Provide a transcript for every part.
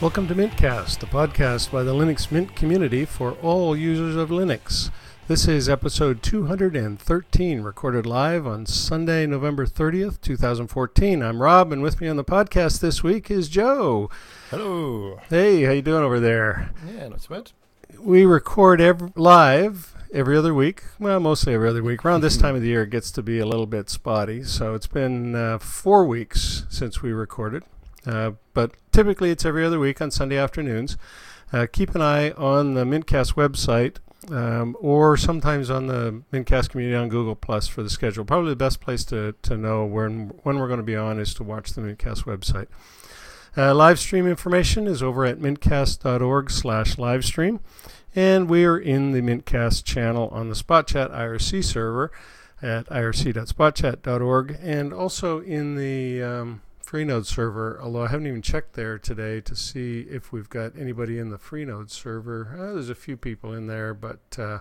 Welcome to Mintcast, the podcast by the Linux Mint community for all users of Linux. This is episode 213, recorded live on Sunday, November 30th, 2014. I'm Rob, and with me on the podcast this week is Joe. Hello. Hey, how you doing over there? Yeah, not too bad. We record every, live every other week. Well, mostly every other week. Around this time of the year, it gets to be a little bit spotty. So it's been uh, four weeks since we recorded. Uh, but typically it's every other week on Sunday afternoons. Uh, keep an eye on the Mintcast website um, or sometimes on the Mintcast community on Google Plus for the schedule. Probably the best place to, to know when, when we're going to be on is to watch the Mintcast website. Uh, live stream information is over at mintcast.org slash livestream. And we are in the Mintcast channel on the SpotChat IRC server at irc.spotchat.org and also in the um, Freenode server, although I haven't even checked there today to see if we've got anybody in the Freenode server. Uh, there's a few people in there, but uh,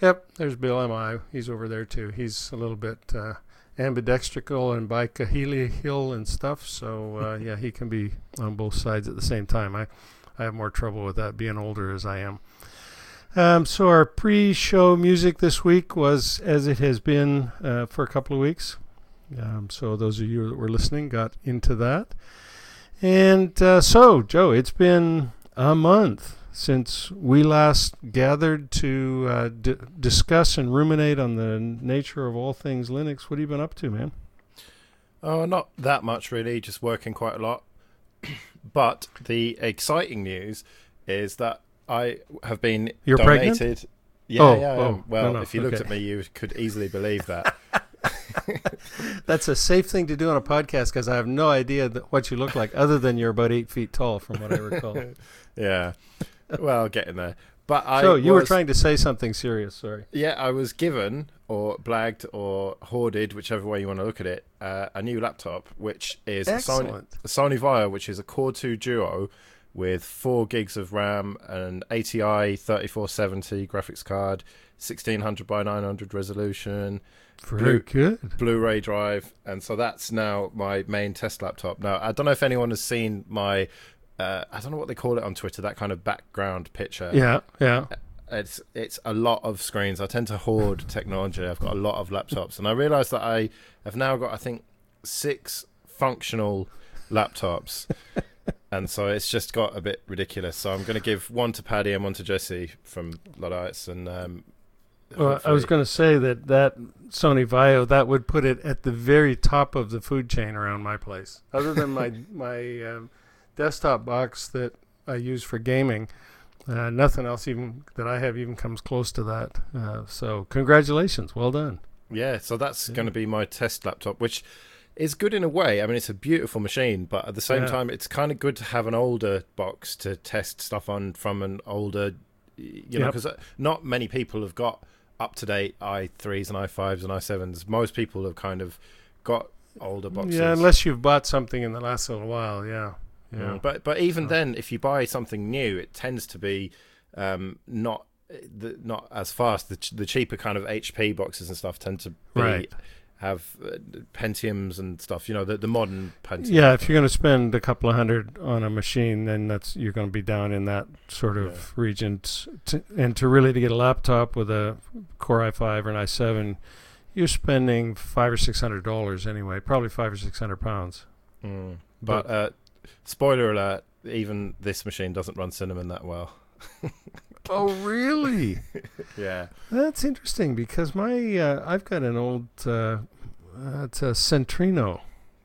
yep, there's Bill MI. He's over there too. He's a little bit uh, ambidextrical and Kahili Hill and stuff, so uh, yeah, he can be on both sides at the same time. I, I have more trouble with that being older as I am. Um, so our pre-show music this week was as it has been uh, for a couple of weeks. Um, so those of you that were listening got into that. And uh, so, Joe, it's been a month since we last gathered to uh, d- discuss and ruminate on the nature of all things Linux. What have you been up to, man? Oh, not that much really. Just working quite a lot. but the exciting news is that I have been You're donated. Pregnant? Yeah, oh, yeah. Oh, well, no, no, if you okay. looked at me, you could easily believe that. That's a safe thing to do on a podcast because I have no idea that what you look like, other than you're about eight feet tall, from what I recall. yeah. Well, getting there. But I so you were trying to say something serious. Sorry. Yeah, I was given or blagged or hoarded, whichever way you want to look at it, uh, a new laptop, which is a Sony, a Sony Vaio, which is a Core 2 Duo with 4 gigs of RAM, an ATI 3470 graphics card, 1600 by 900 resolution, Very good. Blu-ray drive, and so that's now my main test laptop. Now, I don't know if anyone has seen my, uh, I don't know what they call it on Twitter, that kind of background picture Yeah, yeah. it's it's a lot of screens. I tend to hoard technology. I've got a lot of laptops, and I realised that I have now got I think six functional laptops, and so it's just got a bit ridiculous. So I'm going to give one to Paddy and one to Jesse from Luddites, and um, Well, I was going to say that that Sony Vaio that would put it at the very top of the food chain around my place. Other than my my um, desktop box that I use for gaming, uh, nothing else even that I have even comes close to that. Uh, so congratulations, well done. Yeah, so that's Yeah. going to be my test laptop, which is good in a way. I mean, it's a beautiful machine, but at the same Yeah. time, it's kind of good to have an older box to test stuff on from an older, you know, Yep. because not many people have got up to date i3s and i5s and i7s. Most people have kind of got older boxes. Yeah, unless you've bought something in the last little while. Yeah, yeah. Mm, But but even then, if you buy something new, it tends to be um, not the, not as fast. The, ch- the cheaper kind of HP boxes and stuff tend to be, Right. Have uh, Pentiums and stuff. You know, the the modern Pentium. Yeah, if you're going to spend a couple of hundred on a machine, then that's you're going to be down in that sort of Yeah. region. And to really to get a laptop with a Core i5 or an i7, you're spending five or six hundred dollars anyway, probably five or six hundred pounds. Mm. But uh, spoiler alert: even this machine doesn't run Cinnamon that well. Oh, really? Yeah. That's interesting because my uh, I've got an old uh, uh, it's a Centrino,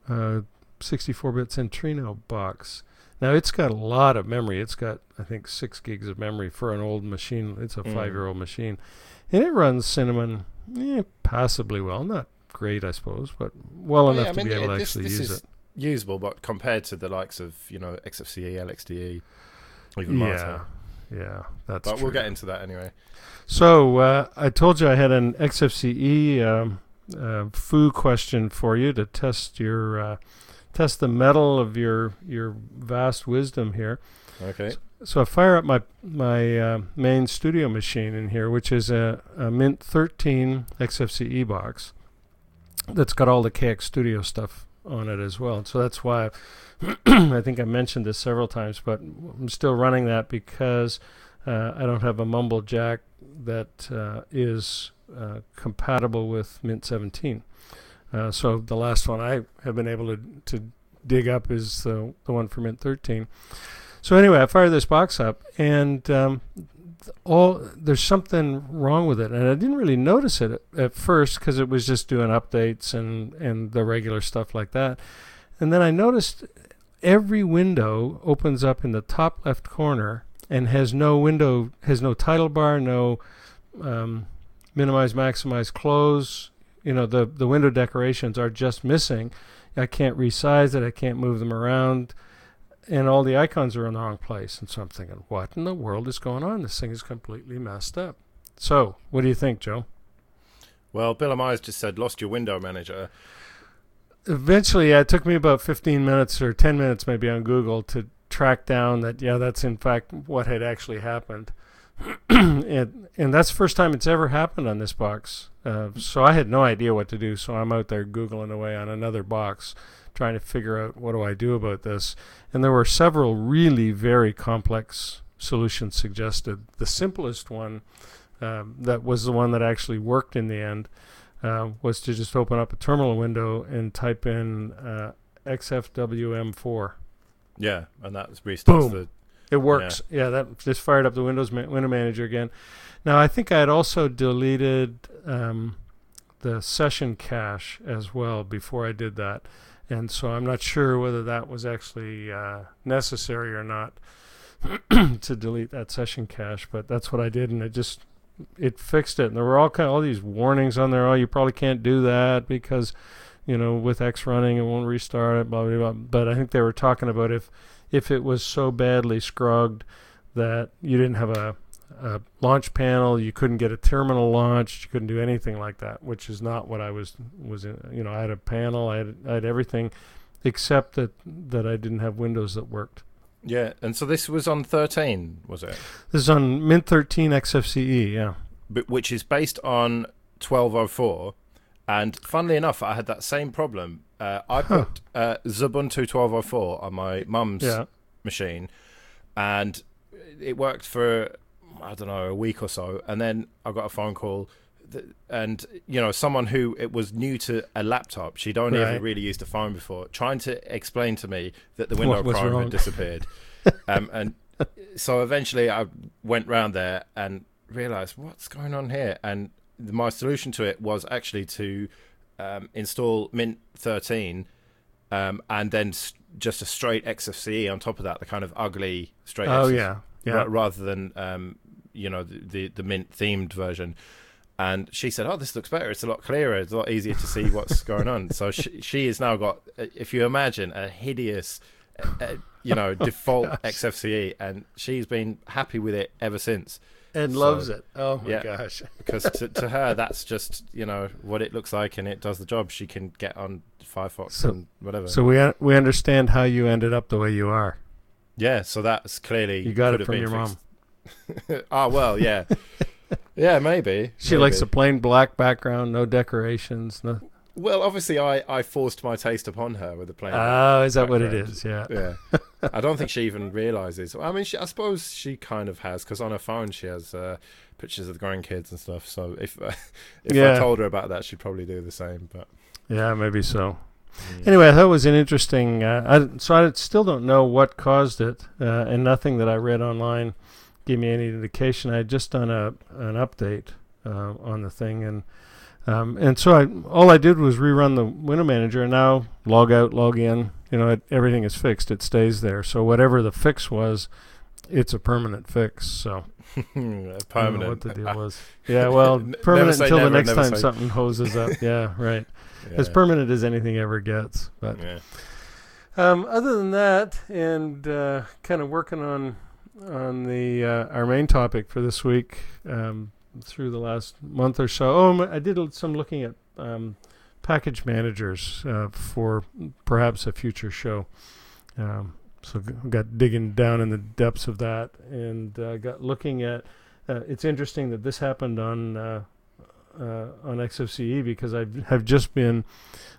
uh, 64-bit Centrino box. Now it's got a lot of memory. It's got I think six gigs of memory for an old machine. It's a Mm. five-year-old machine, and it runs Cinnamon eh, passably well. Not great, I suppose, but well Well, enough yeah, to mean, be able to this- actually this use it. Usable, but compared to the likes of you know XFCE, LXDE, even Yeah, yeah, that's. But we'll get into that anyway. So uh, I told you I had an XFCE um, uh, foo question for you to test your uh, test the metal of your your vast wisdom here. Okay. So I fire up my my uh, main studio machine in here, which is a, a Mint 13 XFCE box that's got all the KX Studio stuff on it as well. So that's why I think I mentioned this several times, but I'm still running that because uh, I don't have a mumble jack that uh, is uh, compatible with Mint 17. Uh, so the last one I have been able to, to dig up is the, the one for Mint 13. So anyway, I fired this box up, and um, all there's something wrong with it, and I didn't really notice it at, at first because it was just doing updates and and the regular stuff like that. And then I noticed every window opens up in the top left corner and has no window, has no title bar, no um, minimize, maximize, close. You know, the the window decorations are just missing. I can't resize it. I can't move them around and all the icons are in the wrong place. And so I'm thinking, what in the world is going on? This thing is completely messed up. So, what do you think, Joe? Well, Bill Myers just said, lost your window manager. Eventually, yeah, it took me about 15 minutes or 10 minutes maybe on Google to track down that, yeah, that's in fact what had actually happened. and, and that's the first time it's ever happened on this box. Uh, so I had no idea what to do. So I'm out there Googling away on another box trying to figure out what do I do about this. And there were several really very complex solutions suggested. The simplest one, um, that was the one that actually worked in the end, uh, was to just open up a terminal window and type in uh, XFWM4. Yeah, and that restarts Boom. the. It works. Yeah. yeah, that just fired up the Windows ma- Window Manager again. Now I think I had also deleted um, the session cache as well before I did that and so I'm not sure whether that was actually uh, necessary or not to delete that session cache. But that's what I did, and it just it fixed it. And there were all kind of all these warnings on there. Oh, you probably can't do that because you know with X running it won't restart it. Blah blah blah. But I think they were talking about if if it was so badly scrugged that you didn't have a a launch panel. You couldn't get a terminal launched. You couldn't do anything like that, which is not what I was was. In, you know, I had a panel. I had I had everything, except that that I didn't have windows that worked. Yeah, and so this was on 13, was it? This is on Mint 13 XFCE. Yeah, but which is based on 1204. And funnily enough, I had that same problem. Uh, I Huh. put uh, Ubuntu 1204 on my mum's yeah. machine, and it worked for I don't know a week or so, and then I got a phone call, th- and you know someone who it was new to a laptop, she'd only ever really used a phone before, trying to explain to me that the window Chrome had disappeared, um, and so eventually I went round there and realized what's going on here, and my solution to it was actually to um, install Mint 13 um, and then just a straight XFCE on top of that, the kind of ugly straight. Oh XFCE, yeah. Yeah. ra- rather than um, you know the, the the Mint themed version. And she said, "Oh, this looks better. It's a lot clearer. It's a lot easier to see what's going on." So she, she has now got, uh, if you imagine, a hideous, uh, uh, you know, default gosh. XFCE, and she's been happy with it ever since. And So- loves it. Oh my yeah. gosh. Because to, to her, that's just you know what it looks like, and it does the job. She can get on Firefox So- and whatever. So we we understand how you ended up the way you are. yeah, so that's clearly You got it from your mom. fixed. Ah, well, yeah, yeah, maybe. She likes a plain black background, no decorations. No. Well, obviously, I, I forced my taste upon her with the plain. Oh, is that what it is? Yeah. yeah, I don't think she even realizes. I mean, she, I suppose she kind of has because on her phone she has uh, pictures of the grandkids and stuff. So if uh, if I told her about that, she'd probably do the same. But Yeah, maybe so. mm. Anyway, I thought it was an interesting. Uh, I, so I still don't know what caused it, uh, and nothing that I read online gave me any indication. I had just done a an update uh, on the thing, and um, and so I all I did was rerun the window manager, and now log out, log in. You know, it, everything is fixed. It stays there. So whatever the fix was, it's a permanent fix. So I don't know permanent. what the deal was. Yeah, well, permanent until the next time say- something hoses up. Yeah, right. As permanent as anything ever gets. But Yeah. um, other than that, and uh, kind of working on on the uh, our main topic for this week um, through the last month or so. Oh, I did some looking at um, package managers uh, for perhaps a future show. Um, so got digging down in the depths of that, and uh, got looking at. Uh, it's interesting that this happened on uh, uh, on XFCE because I have just been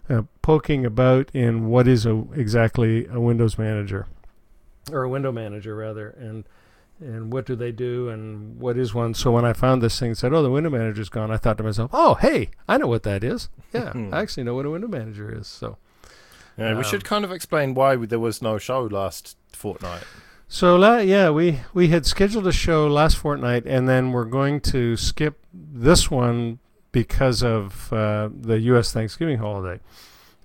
uh, poking about in what is a, exactly a Windows manager or a window manager rather, and and what do they do and what is one. So when I found this thing, said, "Oh, the window manager's gone," I thought to myself, "Oh, hey, I know what that is. Yeah, I actually know what a window manager is." So. Yeah, we Um, should kind of explain why there was no show last fortnight. So la- yeah, we we had scheduled a show last fortnight, and then we're going to skip this one because of uh, the U.S. Thanksgiving holiday.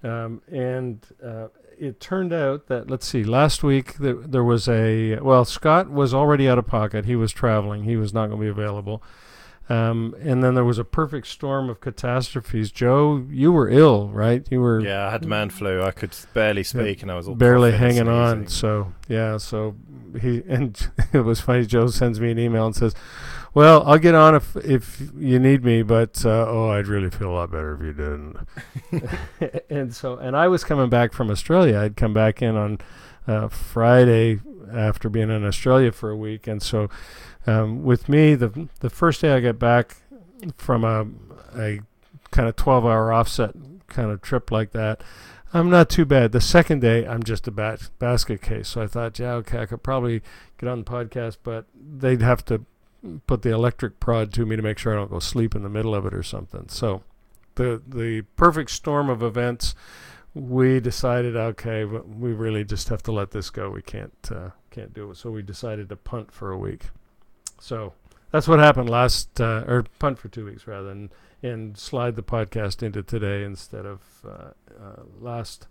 Um, and uh, it turned out that let's see, last week there, there was a well, Scott was already out of pocket. He was traveling. He was not going to be available. Um, and then there was a perfect storm of catastrophes. Joe, you were ill, right? You were Yeah, I had man flu. I could barely speak, and I was all barely hanging on. So yeah, so he and it was funny. Joe sends me an email and says, "Well, I'll get on if if you need me, but uh, oh, I'd really feel a lot better if you didn't." and so, and I was coming back from Australia. I'd come back in on uh, Friday after being in Australia for a week, and so um, with me, the the first day I got back from a a kind of twelve hour offset kind of trip like that. I'm not too bad. The second day, I'm just a bat- basket case. So I thought, yeah, okay, I could probably get on the podcast, but they'd have to put the electric prod to me to make sure I don't go sleep in the middle of it or something. So the the perfect storm of events, we decided, okay, we really just have to let this go. We can't uh, can't do it. So we decided to punt for a week. So that's what happened last, uh, or punt for two weeks rather, and and slide the podcast into today instead of uh, uh, last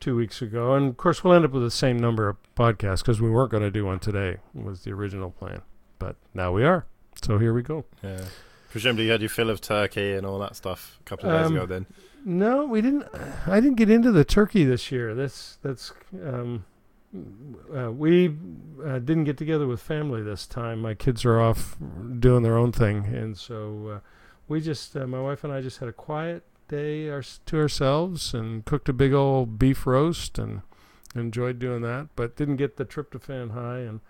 two weeks ago. And of course, we'll end up with the same number of podcasts because we weren't going to do one today. Was the original plan, but now we are. So here we go. Yeah. Presumably, you had your fill of turkey and all that stuff a couple of days Um, ago. Then No, we didn't. I didn't get into the turkey this year. That's that's. Um, uh, we uh, didn't get together with family this time. My kids are off doing their own thing, and so uh, we just, uh, my wife and I, just had a quiet day our, to ourselves and cooked a big old beef roast and enjoyed doing that. But didn't get the tryptophan high and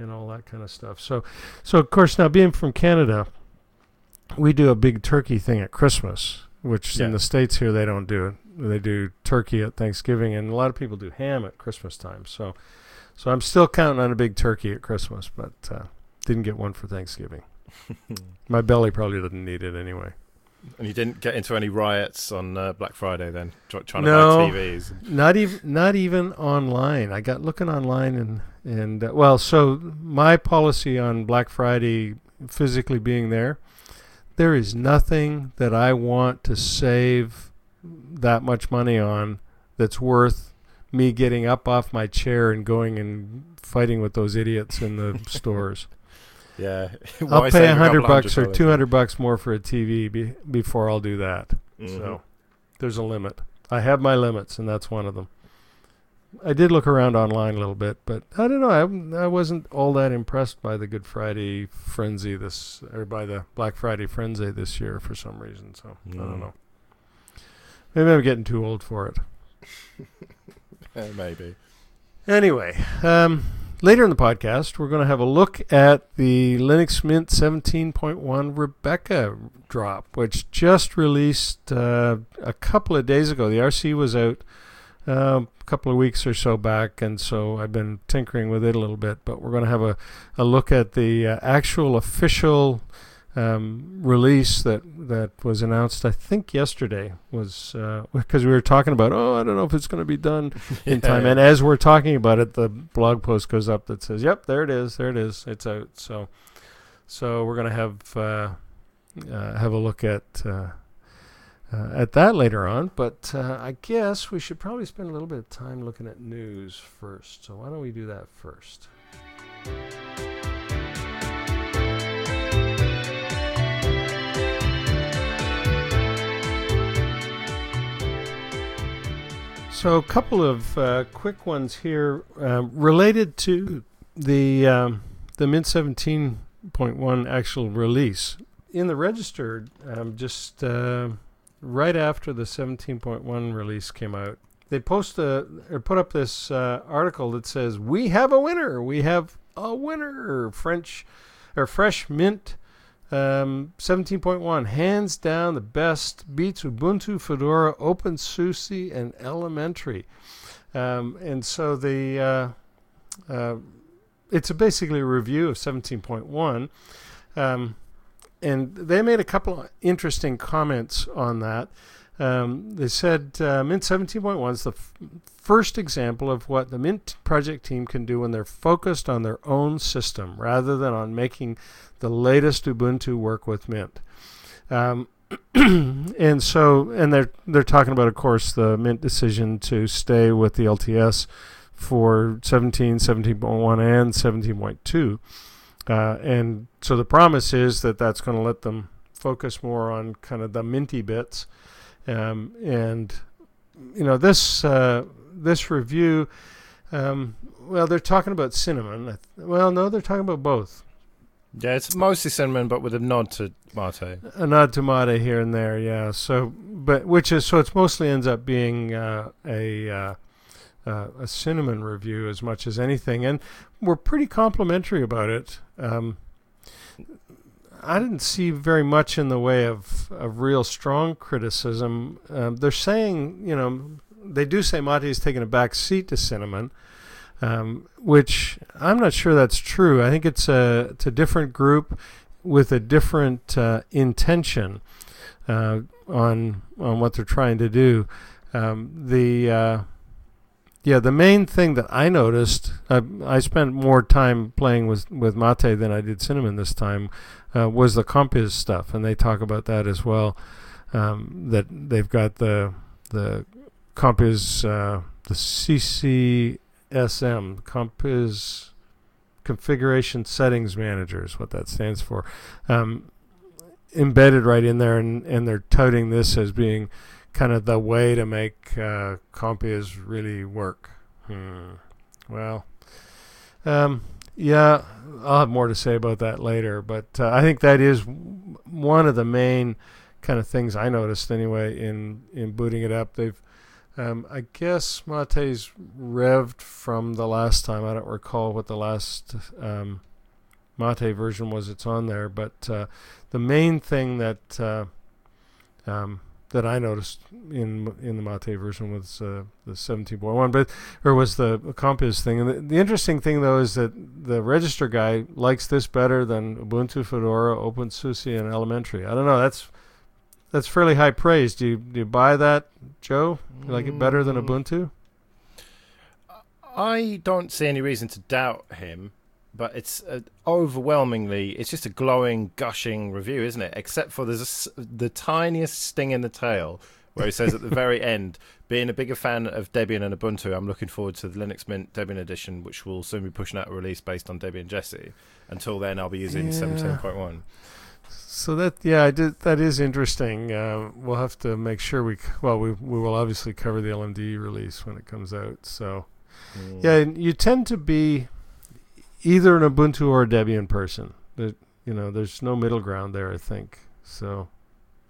and all that kind of stuff. So, so of course now being from Canada, we do a big turkey thing at Christmas, which in the states here they don't do it. They do turkey at Thanksgiving, and a lot of people do ham at Christmas time. So, so I'm still counting on a big turkey at Christmas, but uh, didn't get one for Thanksgiving. My belly probably doesn't need it anyway. And you didn't get into any riots on uh, Black Friday. Then try, trying No. to buy TVs. Not even not even online. I got looking online and and uh, well, so my policy on Black Friday physically being there, there is nothing that I want to save that much money on that's worth me getting up off my chair and going and fighting with those idiots in the stores. Yeah, I'll pay a hundred bucks or two hundred bucks more for a TV be, before I'll do that. Mhm. So there's a limit. I have my limits, and that's one of them. I did look around online a little bit, but I don't know. I, I wasn't all that impressed by the Good Friday frenzy this, or by the Black Friday frenzy this year for some reason. So I Mm. don't know. Maybe I'm getting too old for it. Maybe. Anyway, um, later in the podcast, we're going to have a look at the Linux Mint 17.1 Rebecca drop, which just released uh, a couple of days ago. The RC was out uh, a couple of weeks or so back, and so I've been tinkering with it a little bit. But we're going to have a, a look at the uh, actual official um, release that that was announced. I think yesterday was because we were talking about. Oh, I don't know if it's going to be done in Yeah, time. yeah. And as we're talking about it, the blog post goes up that says, "Yep, there it is. There it is. It's out." So, so we're gonna have uh, uh, have a look at uh, uh, at that later on. But uh, I guess we should probably spend a little bit of time looking at news first. So why don't we do that first? So, a couple of uh, quick ones here um, related to the um, the Mint 17.1 actual release. In the register, um, just uh, right after the 17.1 release came out, they post a, or put up this uh, article that says, "We have a winner. We have a winner. French or fresh mint Um, 17.1, hands down the best, beats Ubuntu, Fedora, OpenSUSE, and Elementary. Um, and so the uh, uh, it's a basically a review of 17.1. Um, and they made a couple of interesting comments on that. Um, they said uh, Mint 17.1 is the f- first example of what the Mint project team can do when they're focused on their own system rather than on making the latest Ubuntu work with Mint. Um, and so, and they're they're talking about, of course, the Mint decision to stay with the LTS for 17, 17.1, and 17.2. Uh, and so the promise is that that's going to let them focus more on kind of the minty bits. Um, and you know this uh, this review, um, well, they're talking about cinnamon. Well, no, they're talking about both. Yeah, it's mostly cinnamon, but with a nod to mate. A nod to mate here and there, yeah. So, but which is so it's mostly ends up being uh, a uh, uh, a cinnamon review as much as anything, and we're pretty complimentary about it. Um, I didn't see very much in the way of, of real strong criticism. Um, they're saying, you know, they do say Mate is taking a back seat to Cinnamon, um, which I'm not sure that's true. I think it's a it's a different group with a different uh, intention uh, on on what they're trying to do. Um, the uh, yeah, the main thing that I noticed, I, I spent more time playing with, with Mate than I did Cinnamon this time, uh, was the Compiz stuff, and they talk about that as well. Um, that they've got the the Compiz, uh, the CCSM, Compiz Configuration Settings Manager is what that stands for, um, embedded right in there, and, and they're touting this as being kind of the way to make uh, Compiz really work. Hmm. Well, um, yeah, I'll have more to say about that later, but uh, I think that is one of the main kind of things I noticed anyway in in booting it up. They've um, I guess Mate's revved from the last time. I don't recall what the last um, Mate version was. It's on there, but uh, the main thing that uh, um, that I noticed in in the Mate version was uh, the 17.1, but or was the Compiz thing. And the, the, interesting thing though is that the register guy likes this better than Ubuntu, Fedora, OpenSUSE, and Elementary. I don't know. That's that's fairly high praise. Do you do you buy that, Joe? You like it better than mm. Ubuntu? I don't see any reason to doubt him but it's uh, overwhelmingly it's just a glowing gushing review isn't it except for there's a, the tiniest sting in the tail where he says at the very end being a bigger fan of debian and ubuntu i'm looking forward to the linux mint debian edition which will soon be pushing out a release based on debian jessie until then i'll be using yeah. 17.1 so that yeah I did, that is interesting uh, we'll have to make sure we well we, we will obviously cover the LMDE release when it comes out so mm. yeah you tend to be either an Ubuntu or a Debian person. That you know, there's no middle ground there. I think so.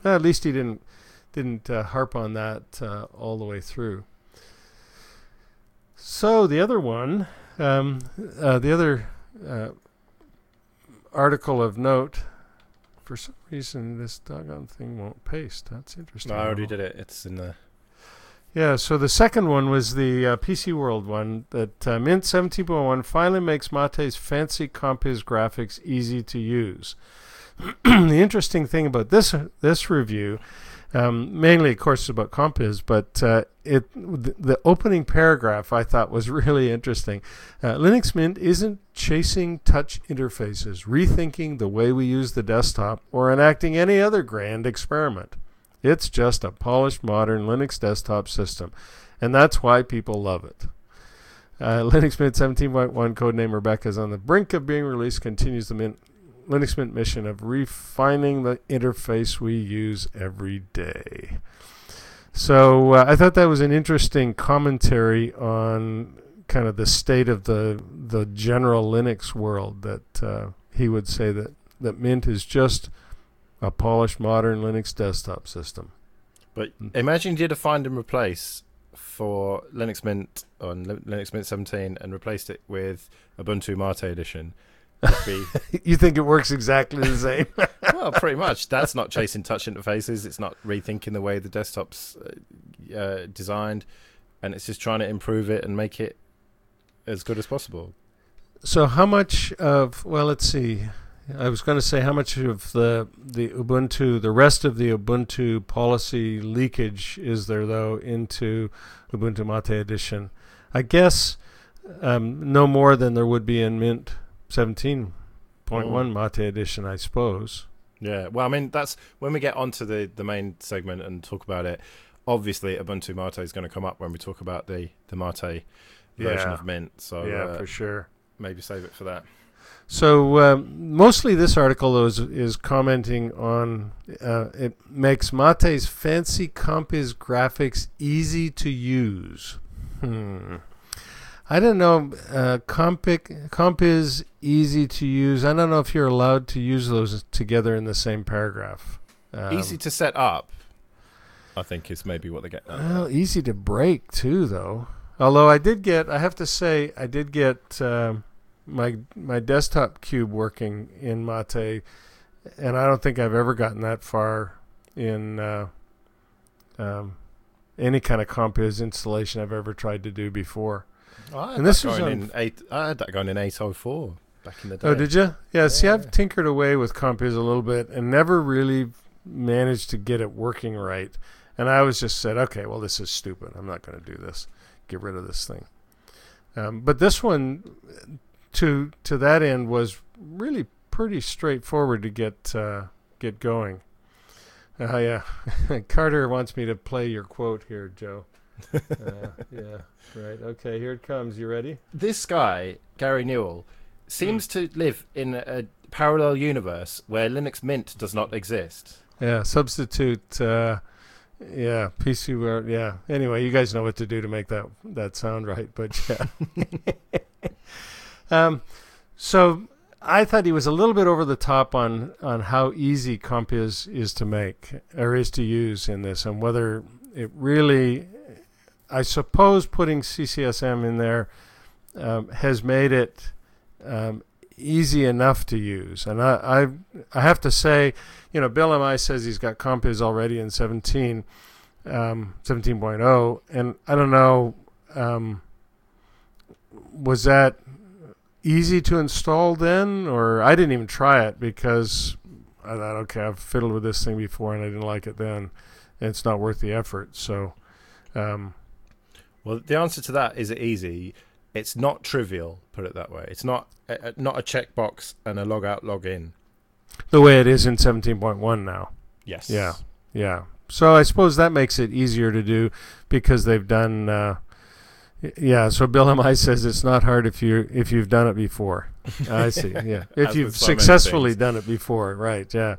at least he didn't didn't uh, harp on that uh, all the way through. So the other one, um, uh, the other uh, article of note. For some reason, this doggone thing won't paste. That's interesting. No, I already did it. It's in the yeah, so the second one was the uh, PC World one that uh, Mint 17.1 finally makes Mate's fancy Compiz graphics easy to use. the interesting thing about this this review, um, mainly of course about Compiz, but uh, it the, opening paragraph I thought was really interesting. Uh, Linux Mint isn't chasing touch interfaces, rethinking the way we use the desktop, or enacting any other grand experiment. It's just a polished modern Linux desktop system, and that's why people love it. Uh, Linux Mint 17.1 codename Rebecca is on the brink of being released. Continues the Mint, Linux Mint mission of refining the interface we use every day. So uh, I thought that was an interesting commentary on kind of the state of the the general Linux world. That uh, he would say that that Mint is just a polished modern Linux desktop system. But imagine you did a find and replace for Linux Mint on Linux Mint 17 and replaced it with Ubuntu Mate Edition. you think it works exactly the same? well, pretty much. That's not chasing touch interfaces. It's not rethinking the way the desktop's uh, uh, designed, and it's just trying to improve it and make it as good as possible. so how much of well, let's see. I was going to say how much of the the Ubuntu, the rest of the Ubuntu policy leakage is there though into Ubuntu Mate Edition? I guess um, no more than there would be in Mint 17.1 Mm. Mate Edition, I suppose. Yeah. Well, I mean, that's when we get onto the the main segment and talk about it. Obviously, Ubuntu Mate is going to come up when we talk about the the Mate version Yeah. of Mint. So yeah, uh, for sure. maybe save it for that. So um, mostly this article is, is commenting on uh, it makes Mate's fancy Compiz graphics easy to use. Hmm. I don't know. Uh, Compic, Compiz easy to use. I don't know if you're allowed to use those together in the same paragraph. Um, Easy to set up. I think is maybe what they get. Well, easy to break too, though. Although I did get, I have to say, I did get um, my my desktop cube working in Mate, and I don't think I've ever gotten that far in uh, um, any kind of Compiz installation I've ever tried to do before. I had and that this was in eight. I had that going in eight oh four back in the day. Oh, did you? Yeah. See, Yeah. I've tinkered away with Compiz a little bit and never really managed to get it working right. And I always just said, okay, well, this is stupid. I'm not going to do this. Get rid of this thing. Um, but this one, to to that end, was really pretty straightforward to get uh, get going. Uh, yeah, Carter wants me to play your quote here, Joe. Uh, yeah, right. Okay, here it comes. You ready? This guy, Gary Newell, seems Hmm. to live in a parallel universe where Linux Mint does not exist. Yeah, substitute. Uh, yeah, PC. Word, Yeah. Anyway, you guys know what to do to make that that sound right. But yeah. um, so I thought he was a little bit over the top on on how easy Compiz is to make or is to use in this, and whether it really. I suppose putting CCSM in there um, has made it um, easy enough to use, and I, I I have to say you know, Bill MI says he's got Compiz already in 17, um, 17.0, and I don't know, um, was that easy to install then, or I didn't even try it because I thought, okay, I've fiddled with this thing before and I didn't like it then, and it's not worth the effort. So, um, Well, the answer to that is it easy. It's not trivial. Put it that way. It's not uh, not a checkbox and a log out, log in. the way it is in 17.1 now. Yes. Yeah. Yeah. So I suppose that makes it easier to do because they've done. Uh, yeah. So Bill MI says it's not hard if you if you've done it before. I see. Yeah. If you've so successfully done it before, right? Yeah.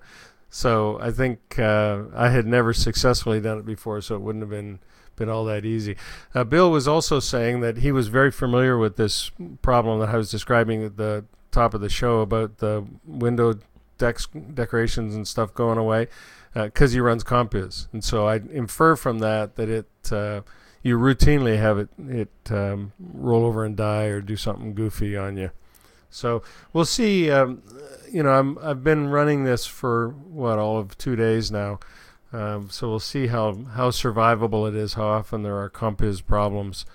So I think uh, I had never successfully done it before, so it wouldn't have been been all that easy. Uh, Bill was also saying that he was very familiar with this problem that I was describing at the top of the show about the window decks, decorations and stuff going away because he runs Compiz, and so I infer from that that it uh, you routinely have it it um, roll over and die or do something goofy on you. So we'll see. Um, you know, I'm I've been running this for what all of two days now, um, so we'll see how how survivable it is. How often there are Compiz problems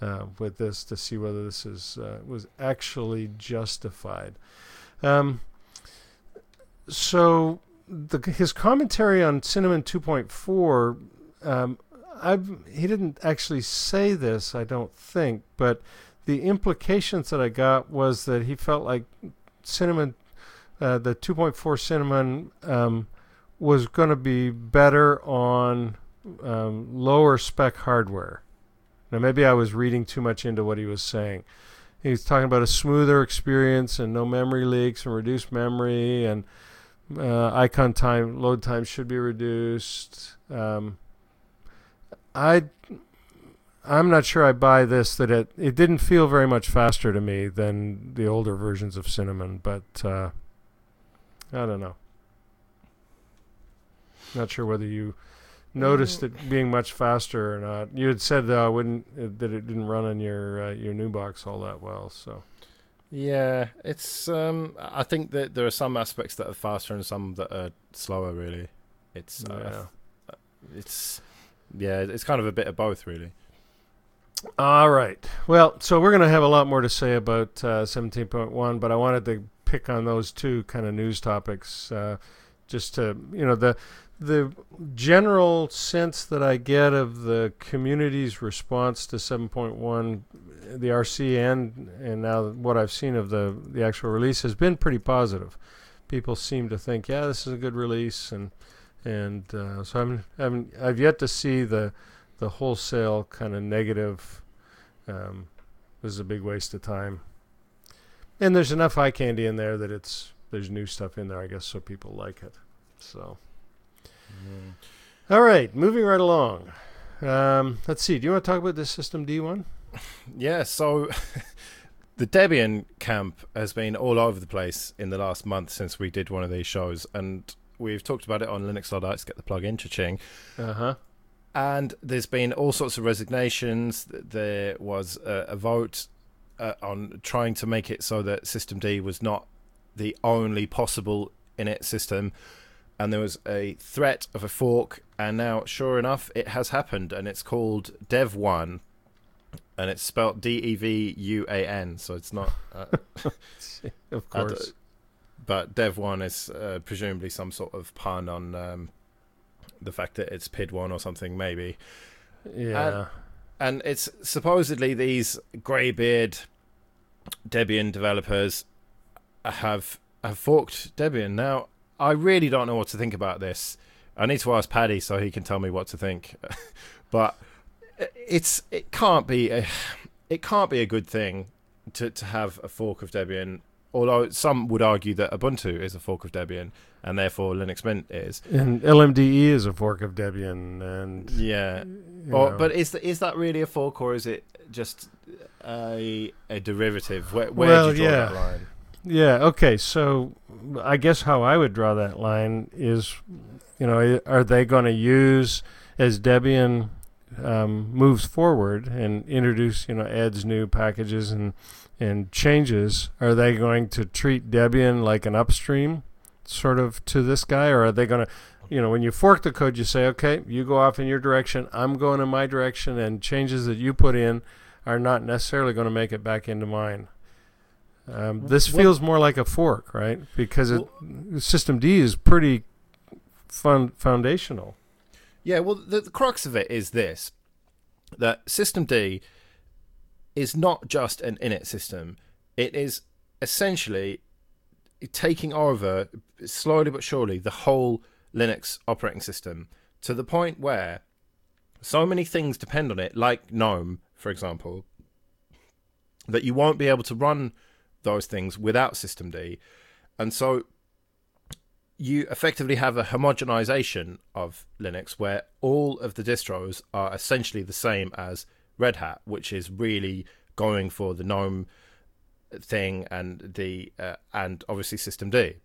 uh, with this to see whether this is uh, was actually justified. Um, so the, his commentary on Cinnamon 2.4, um, I've, he didn't actually say this, I don't think, but the implications that I got was that he felt like Cinnamon, uh, the 2.4 Cinnamon, um, was going to be better on um, lower spec hardware. Now, maybe I was reading too much into what he was saying. He was talking about a smoother experience and no memory leaks and reduced memory and uh, icon time load time should be reduced. Um, I I'm not sure I buy this that it it didn't feel very much faster to me than the older versions of Cinnamon, but uh, I don't know. Not sure whether you noticed it being much faster or not. You had said uh, wouldn't uh, that it didn't run on your uh, your new box all that well, so Yeah, it's. Um, I think that there are some aspects that are faster and some that are slower. Really, it's. Uh, it's. Yeah, it's kind of a bit of both, really. All right. Well, so we're going to have a lot more to say about uh, 17.1, but I wanted to pick on those two kind of news topics, uh, just to you know the the general sense that I get of the community's response to 7.1, the RC and and now what I've seen of the the actual release has been pretty positive. People seem to think, yeah, this is a good release, and and uh, so I'm, I'm I've yet to see the the wholesale kind of negative. Um, this is a big waste of time. And there's enough eye candy in there that it's there's new stuff in there, I guess, so people like it. So. All right, moving right along. Um, let's see. Do you want to talk about the System D one? Yeah. So the Debian camp has been all over the place in the last month since we did one of these shows, and we've talked about it on Linux Luddites. Get the plug in, cha-ching. Uh huh. And there's been all sorts of resignations. There was a, a vote uh, on trying to make it so that System D was not the only possible init system and there was a threat of a fork, and now, sure enough, it has happened, and it's called Devuan, and it's spelled D E V U A N, so it's not. Uh, of course. but Devuan is uh, presumably some sort of pun on um, the fact that it's PID One or something, maybe. Yeah. And, and it's supposedly these greybeard Debian developers have have forked Debian. Now, I really don't know what to think about this. I need to ask Paddy so he can tell me what to think. but uh, it's it can't be a it can't be a good thing to to have a fork of Debian. Although some would argue that Ubuntu is a fork of Debian and therefore Linux Mint is. And LMDE is a fork of Debian, and yeah. Or, but is is that really a fork or is it just a a derivative? Where, where well, do you draw yeah. that line? Yeah. Okay. So I guess how I would draw that line is, you know, are they going to use as Debian um, moves forward and introduce, you know, adds new packages and and changes? Are they going to treat Debian like an upstream, sort of, to this guy, or are they going to you know, when you fork the code, you say, okay, you go off in your direction, I'm going in my direction, and changes that you put in are not necessarily going to make it back into mine. Um, this feels more like a fork, right? Because it, well, System D is pretty fun foundational. Yeah, well, the, the crux of it is this: that System D is not just an init system; it is essentially taking over slowly but surely the whole Linux operating system to the point where so many things depend on it, like GNOME, for example, that you won't be able to run those things without System D. And so you effectively have a homogenization of Linux where all of the distros are essentially the same as Red Hat, which is really going for the GNOME thing and the uh, and obviously System D.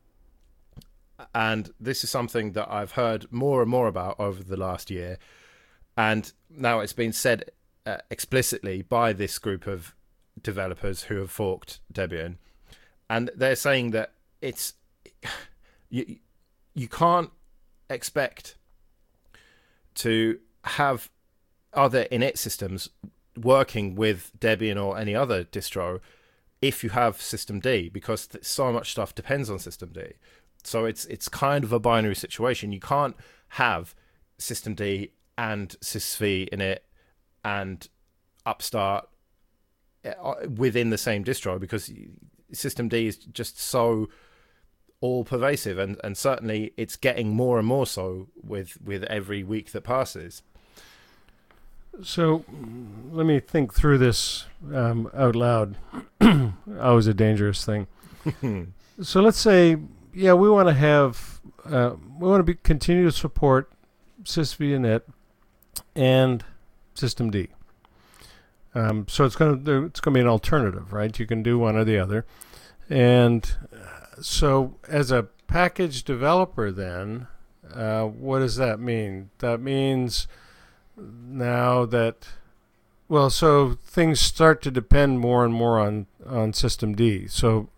And this is something that I've heard more and more about over the last year, and now it's been said uh, explicitly by this group of developers who have forked Debian, and they're saying that it's you you can't expect to have other init systems working with Debian or any other distro if you have System D because so much stuff depends on System D. So it's it's kind of a binary situation. You can't have System D and SysVinit and Upstart within the same distro because System D is just so all pervasive and, and certainly it's getting more and more so with with every week that passes. So let me think through this um, out loud. Always a dangerous thing. so let's say, yeah, we want to have, uh, we want to be continue to support SysVinit and System D. Um, so it's going to it's going to be an alternative, right? You can do one or the other, and uh, so as a package developer, then uh, what does that mean? That means now that Well, so things start to depend more and more on on System D. So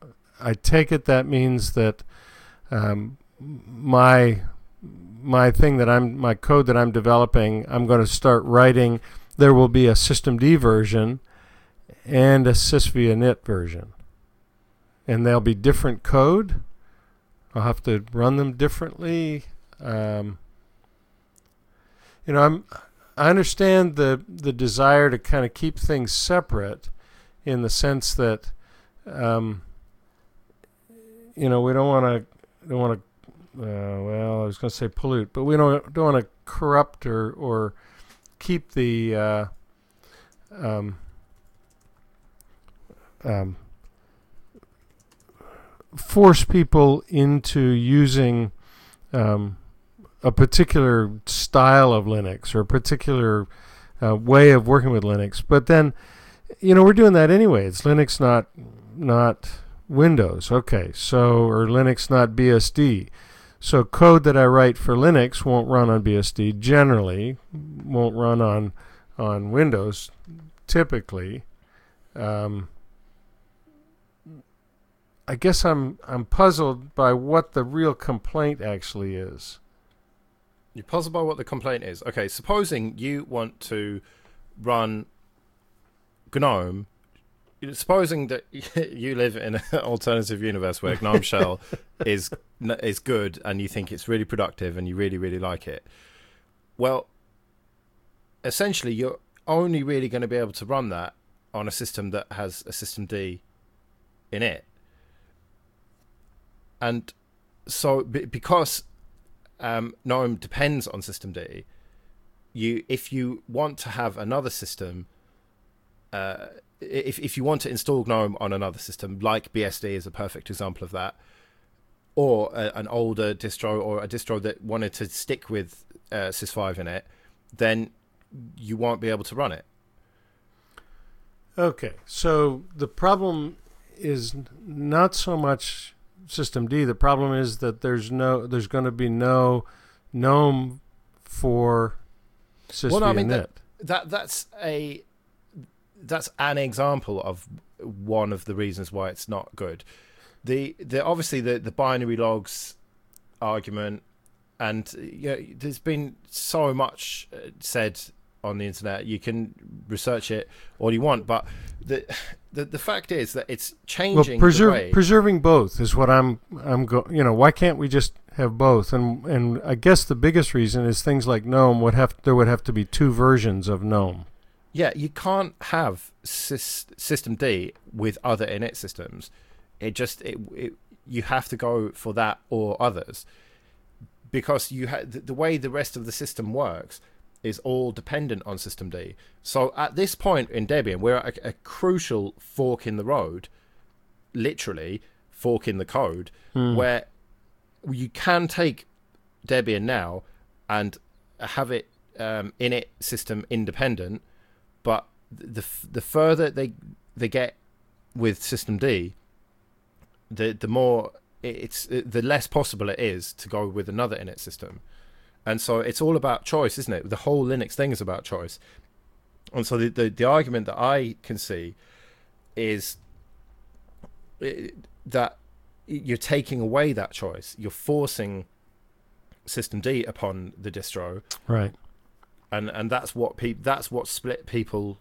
I take it that means that um, my my thing that I'm my code that I'm developing, I'm going to start writing. There will be a System D version and a SysVinit version, and they'll be different code. I'll have to run them differently. Um, you know, I'm I understand the the desire to kind of keep things separate, in the sense that, um, you know, we don't want to don't want to. Uh, well, I was going to say pollute, but we don't don't want to corrupt or or keep the uh, um, um, force people into using um, a particular style of Linux or a particular uh, way of working with Linux. But then, you know, we're doing that anyway. It's Linux, not not Windows. Okay, so or Linux, not BSD. So code that I write for Linux won't run on BSD. Generally, won't run on on Windows. Typically, um, I guess I'm I'm puzzled by what the real complaint actually is. You're puzzled by what the complaint is. Okay, supposing you want to run GNOME, supposing that you live in an alternative universe where GNOME Shell is is good and you think it's really productive and you really really like it. Well, essentially, you're only really going to be able to run that on a system that has a system D in it. And so, because um, GNOME depends on System D. You, if you want to have another system, uh, if if you want to install GNOME on another system, like BSD is a perfect example of that, or a, an older distro or a distro that wanted to stick with uh, Sys5 in it, then you won't be able to run it. Okay, so the problem is not so much System D. The problem is that there's no, there's going to be no GNOME for SysVia well, no, I mean, That, that that's a that's an example of one of the reasons why it's not good. The the obviously the the binary logs argument, and you know, there's been so much uh, said on the internet. You can research it all you want, but the the, the fact is that it's changing. Well, preserve, preserving both is what I'm I'm go. You know, why can't we just have both? And and I guess the biggest reason is things like GNOME would have there would have to be two versions of GNOME. Yeah, you can't have sys, System D with other init systems. It just it, it you have to go for that or others because you ha- the, the way the rest of the system works is all dependent on System D. So at this point in Debian, we're at a, a crucial fork in the road, literally fork in the code, Hmm. where you can take Debian now and have it um, init system independent, but the the further they they get with System D, the the more it's the less possible it is to go with another init system. And so it's all about choice, isn't it? The whole Linux thing is about choice. And so the, the, the argument that I can see is that you're taking away that choice. You're forcing System D upon the distro, Right. And and that's what pe- that's what split people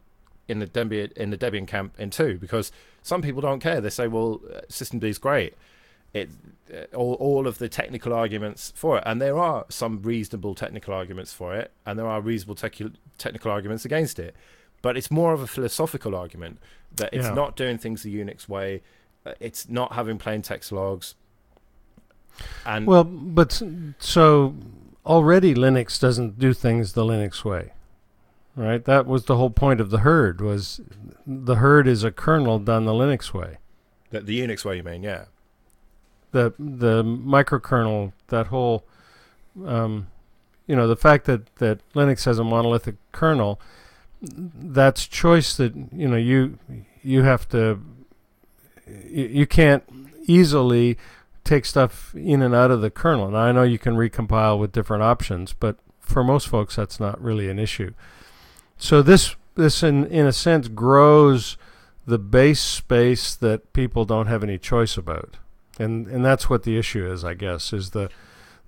in the Debian in the Debian camp in two because some people don't care. They say, well, uh, System D is great. It uh, all all of the technical arguments for it, and there are some reasonable technical arguments for it, and there are reasonable tecu- technical arguments against it. But it's more of a philosophical argument that it's Yeah. not doing things the Unix way. uh, It's not having plain text logs. And Well, but so already Linux doesn't do things the Linux way, right? That was the whole point of the Hurd. Was the Hurd is a kernel done the Linux way. the, the Unix way, you mean? Yeah. the the microkernel, that whole, um, you know, the fact that that Linux has a monolithic kernel, that's choice that you know you you have to. You, you can't easily take stuff in and out of the kernel. Now I know you can recompile with different options, but for most folks that's not really an issue. So this this in in a sense grows the base space that people don't have any choice about, and and that's what the issue is, I guess, is the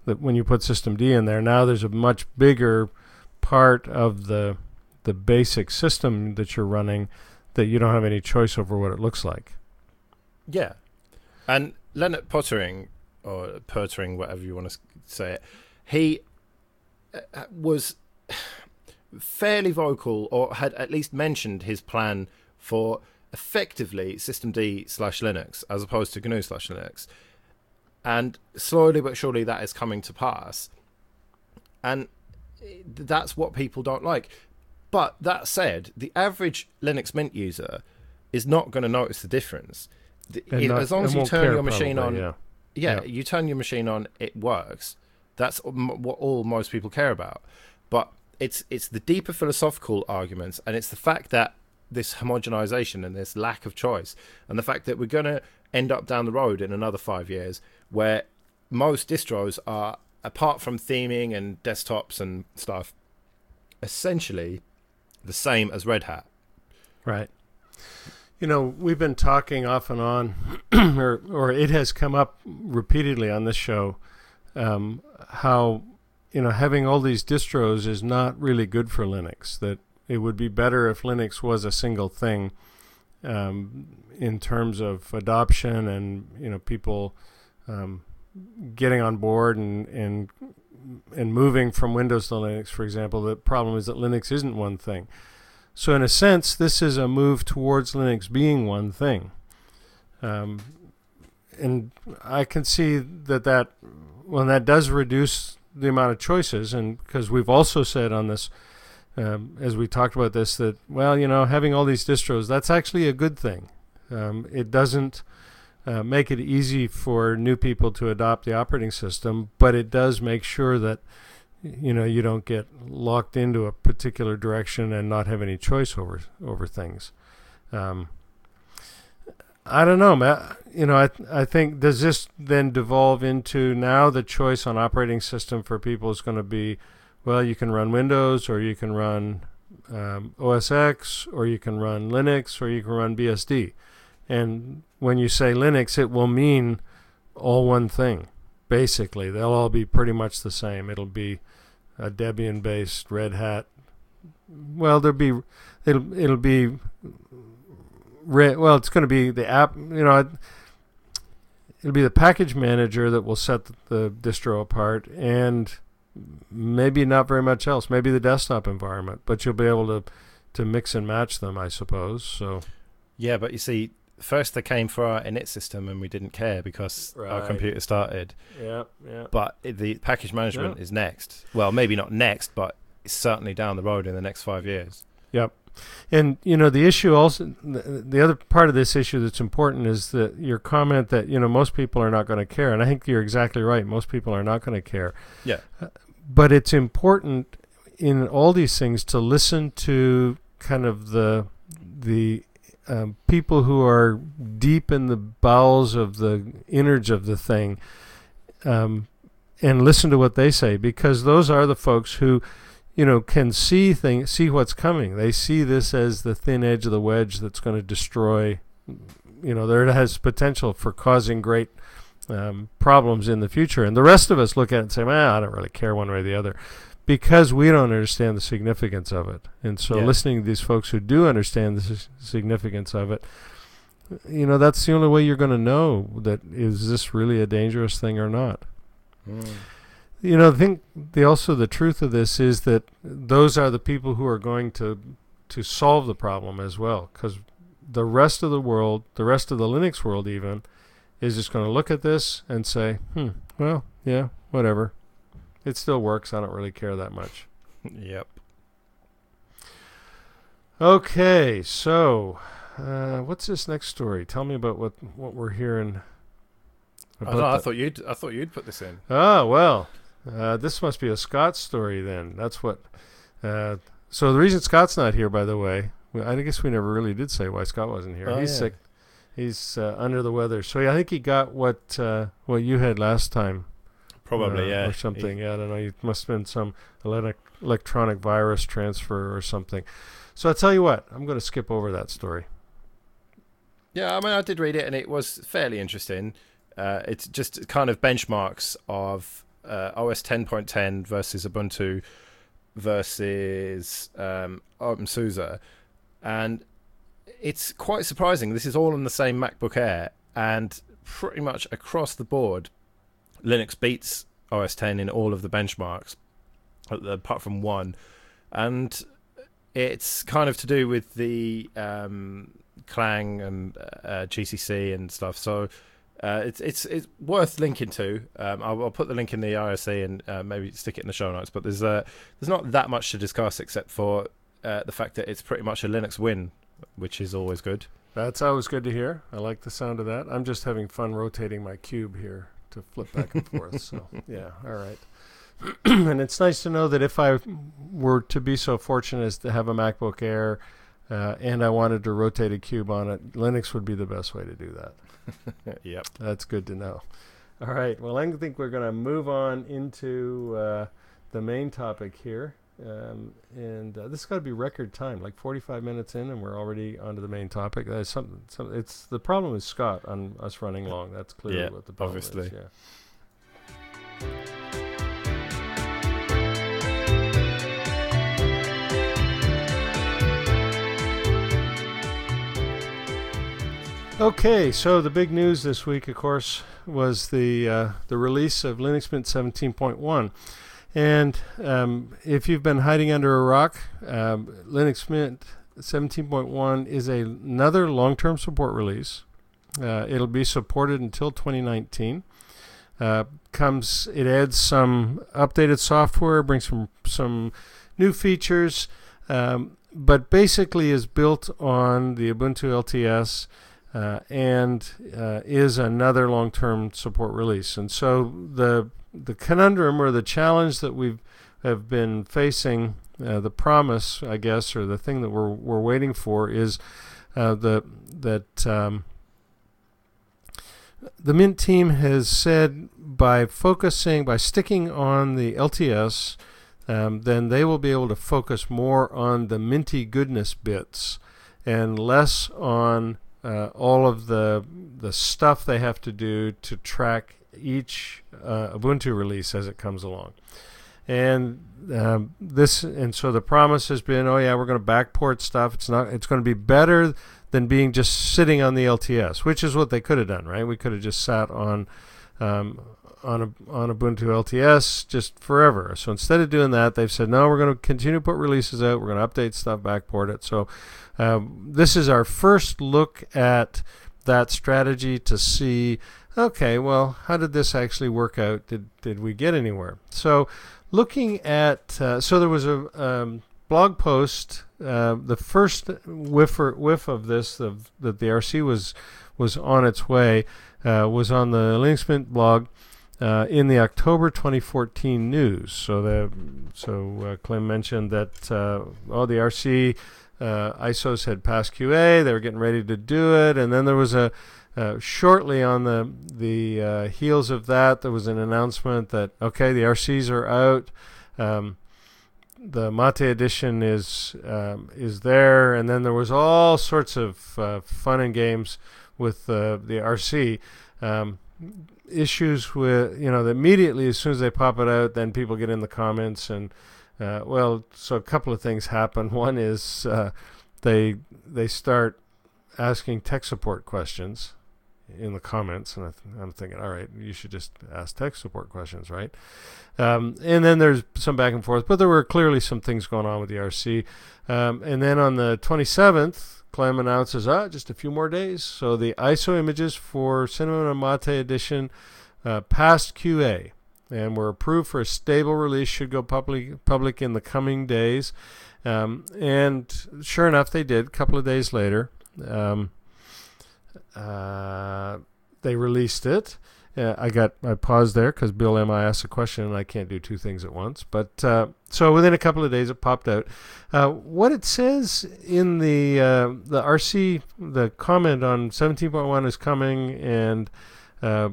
that when you put System D in there, now there's a much bigger part of the the basic system that you're running that you don't have any choice over what it looks like. Yeah, and Leonard Poettering or Pertering, whatever you want to say it, he uh, uh, was fairly vocal or had at least mentioned his plan for effectively systemd slash linux as opposed to gnu slash linux. And slowly but surely that is coming to pass. And that's what people don't like. But that said the average linux mint user is not going to notice the difference not, as long as you turn your machine probably, on yeah. yeah, you turn your machine on it works. That's what all most people care about. But it's it's the deeper philosophical arguments and it's the fact that this homogenization and this lack of choice and the fact that we're going to end up down the road in another five years where most distros are apart from theming and desktops and stuff essentially the same as red hat. Right you know we've been talking off and on or or it has come up repeatedly on this show um, how you know having all these distros is not really good for linux that it would be better if Linux was a single thing um, in terms of adoption and you know people um, getting on board and and and moving from Windows to Linux, for example. The problem is that Linux isn't one thing. So in a sense, this is a move towards Linux being one thing. Um, and I can see that that well, that does reduce the amount of choices, and because we've also said on this um, as we talked about this, that well, you know, having all these distros, that's actually a good thing. Um, it doesn't uh, make it easy for new people to adopt the operating system, but it does make sure that you know you don't get locked into a particular direction and not have any choice over over things. Um, I don't know, Matt. You know, I I think does this then devolve into now the choice on operating system for people is going to be well, you can run Windows, or you can run um, OS X, or you can run Linux, or you can run BSD. And when you say Linux, it will mean all one thing. Basically, they'll all be pretty much the same. It'll be a Debian-based Red Hat. Well, there'll be it'll it'll be red. well, it's going to be the app. You know, it'll be the package manager that will set the, the distro apart, and maybe not very much else. Maybe the desktop environment, but you'll be able to to mix and match them, I suppose. So yeah, but you see, first they came for our init system and we didn't care because right. our computer started. Yeah, yeah. But the package management yeah. is next. Well, maybe not next, but it's certainly down the road in the next five years. Yep. And you know the issue also the, the other part of this issue that's important is that your comment that you know most people are not going to care and I think you're exactly right most people are not going to care. Yeah. Uh, but it's important in all these things to listen to kind of the the um, people who are deep in the bowels of the innards of the thing um, and listen to what they say because those are the folks who you know can see things see what's coming they see this as the thin edge of the wedge that's going to destroy you know there has potential for causing great um, problems in the future. And the rest of us look at it and say, well, I don't really care one way or the other because we don't understand the significance of it. And so yeah. listening to these folks who do understand the significance of it, you know, that's the only way you're going to know that is this really a dangerous thing or not. Mm. You know, I think the also the truth of this is that those are the people who are going to to solve the problem as well because the rest of the world, the rest of the Linux world even, is just going to look at this and say, hmm, well, yeah, whatever. It still works. I don't really care that much. yep. Okay, so uh, what's this next story? Tell me about what what we're hearing. I, I, thought you'd I thought you'd put this in. Oh well, uh, this must be a Scott story then. That's what. Uh, so the reason Scott's not here, by the way, I guess we never really did say why Scott wasn't here. Oh, He's yeah. sick he's uh, under the weather. So yeah, I think he got what uh, what you had last time. Probably, uh, yeah, or something. He, yeah, I don't know. It must have been some electronic virus transfer or something. So I'll tell you what, I'm going to skip over that story. Yeah, I mean, I did read it, and it was fairly interesting. Uh, it's just kind of benchmarks of uh, OS 10.10 versus Ubuntu versus um, OpenSUSE, and it's quite surprising. This is all on the same MacBook Air, and pretty much across the board, Linux beats OS 10 in all of the benchmarks, apart from one, and it's kind of to do with the um, Clang and uh, GCC and stuff. So uh, it's it's it's worth linking to. Um, I'll, I'll, put the link in the IRC and uh, maybe stick it in the show notes. But there's uh, there's not that much to discuss except for uh, the fact that it's pretty much a Linux win, which is always good. That's always good to hear. I like the sound of that. I'm just having fun rotating my cube here to flip back and forth. So yeah, all right. and it's nice to know that if I were to be so fortunate as to have a MacBook Air uh, and I wanted to rotate a cube on it, Linux would be the best way to do that. yep. That's good to know. All right. Well, I think we're going to move on into uh, the main topic here. Um, and uh, this has got to be record time, like 45 minutes in, and we're already onto the main topic. Something, something. It's the problem is Scott on us running long. That's clearly yeah, what the problem obviously. is. Yeah. Okay, so the big news this week, of course, was the uh, the release of Linux Mint 17.1. And um, if you've been hiding under a rock, um, Linux Mint 17.1 is a, another long-term support release. Uh, it'll be supported until 2019. Uh, comes it adds some updated software, brings some some new features, um, but basically is built on the Ubuntu LTS uh, and uh, is another long-term support release. And so the the conundrum or the challenge that we've have been facing, uh, the promise, I guess, or the thing that we're we're waiting for is uh, the that um, the Mint team has said by focusing by sticking on the LTS. Um, then they will be able to focus more on the minty goodness bits and less on uh, all of the the stuff they have to do to track each uh, Ubuntu release as it comes along. And um, this and so the promise has been, oh yeah, we're going to backport stuff. It's not. It's going to be better than being just sitting on the LTS, which is what they could have done, right? We could have just sat on um, on a, on Ubuntu LTS just forever. So instead of doing that, they've said no, we're going to continue to put releases out. We're going to update stuff, backport it. So um, this is our first look at that strategy to see, okay, well, how did this actually work out? Did did we get anywhere? So, looking at, uh, so there was a um, blog post, uh, the first whiff whiff of this of, that the RC was was on its way uh, was on the Linux Mint blog. Uh, in the October 2014 news, so the so uh, Clem mentioned that oh the RC ISOs had passed QA. They were getting ready to do it, and then there was a uh, shortly on the the uh, heels of that, there was an announcement that okay, the RCs are out. Um, the Mate edition is um, is there, and then there was all sorts of uh, fun and games with uh, the RC. Um, issues with you know immediately as soon as they pop it out, then people get in the comments and uh, well, so a couple of things happen. One is they they start asking tech support questions in the comments, and I am thinking, all right, you should just ask tech support questions, right? Um, and then there's some back and forth, but there were clearly some things going on with the RC. Um, and then on the 27th, Clem announces, ah, just a few more days. So the ISO images for Cinnamon and Mate edition uh, passed QA and were approved for a stable release. Should go public public in the coming days, um, and sure enough, they did. A couple of days later, um, uh, they released it. Uh, I got I paused there because Bill M. I asked a question and I can't do two things at once. But uh, so within a couple of days, it popped out. Uh, what it says in the uh, the RC the comment on 17.1 is coming and uh,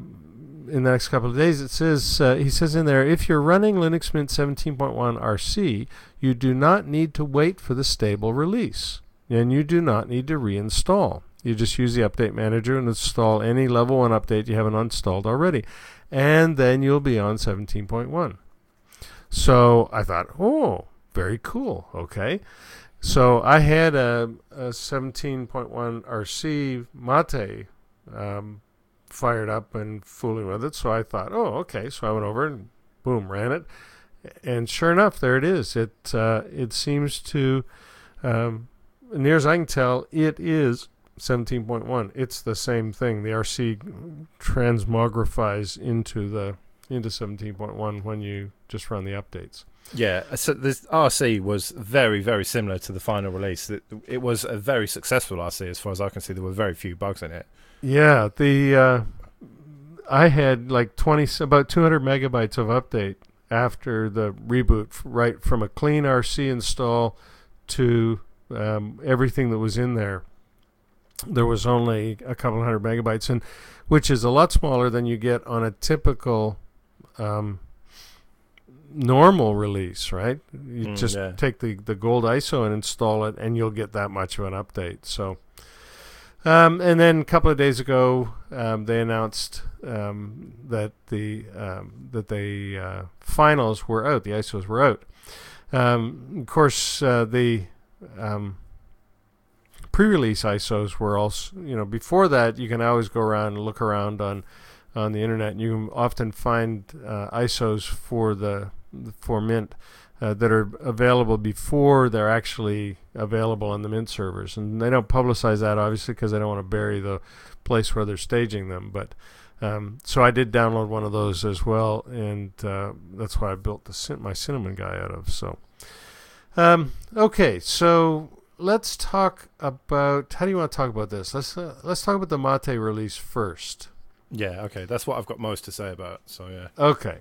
in the next couple of days. It says he says in there, if you're running Linux Mint 17.1 RC, you do not need to wait for the stable release, and you do not need to reinstall. You just use the update manager and install any level one update you haven't installed already, and then you'll be on 17.1. So I thought, oh, very cool. Okay. So I had a, a 17.1 RC Mate um, fired up and fooling with it. So I thought, oh, okay. So I went over and boom, ran it, and sure enough, there it is. It uh, it seems to, um, near as I can tell, it is 17.1. It's the same thing. The RC transmogrifies into the into 17.1 when you just run the updates. Yeah, so this RC was very, very similar to the final release. It, it was a very successful RC, as far as I can see. There were very few bugs in it. Yeah, the uh, I had like twenty about two hundred megabytes of update after the reboot, right from a clean RC install to um, everything that was in there. There was only a couple hundred megabytes, and which is a lot smaller than you get on a typical um, normal release, right? You Mm, just yeah. take the, the gold ISO and install it, and you'll get that much of an update. So, um, and then a couple of days ago, um, they announced um, that the um, that the uh, finals were out, the ISOs were out. Um, of course, uh, the um, pre-release ISOs were also, you know, before that, you can always go around and look around on on the internet, and you can often find uh, ISOs for the for Mint uh, that are available before they're actually available on the Mint servers, and they don't publicize that obviously because they don't want to bury the place where they're staging them. But um, so I did download one of those as well, and uh, that's why I built the my cinnamon guy out of. So um, okay, so let's talk about how do you want to talk about this? Let's uh, let's talk about the Mate release first. Yeah, okay, that's what I've got most to say about. So yeah, Okay.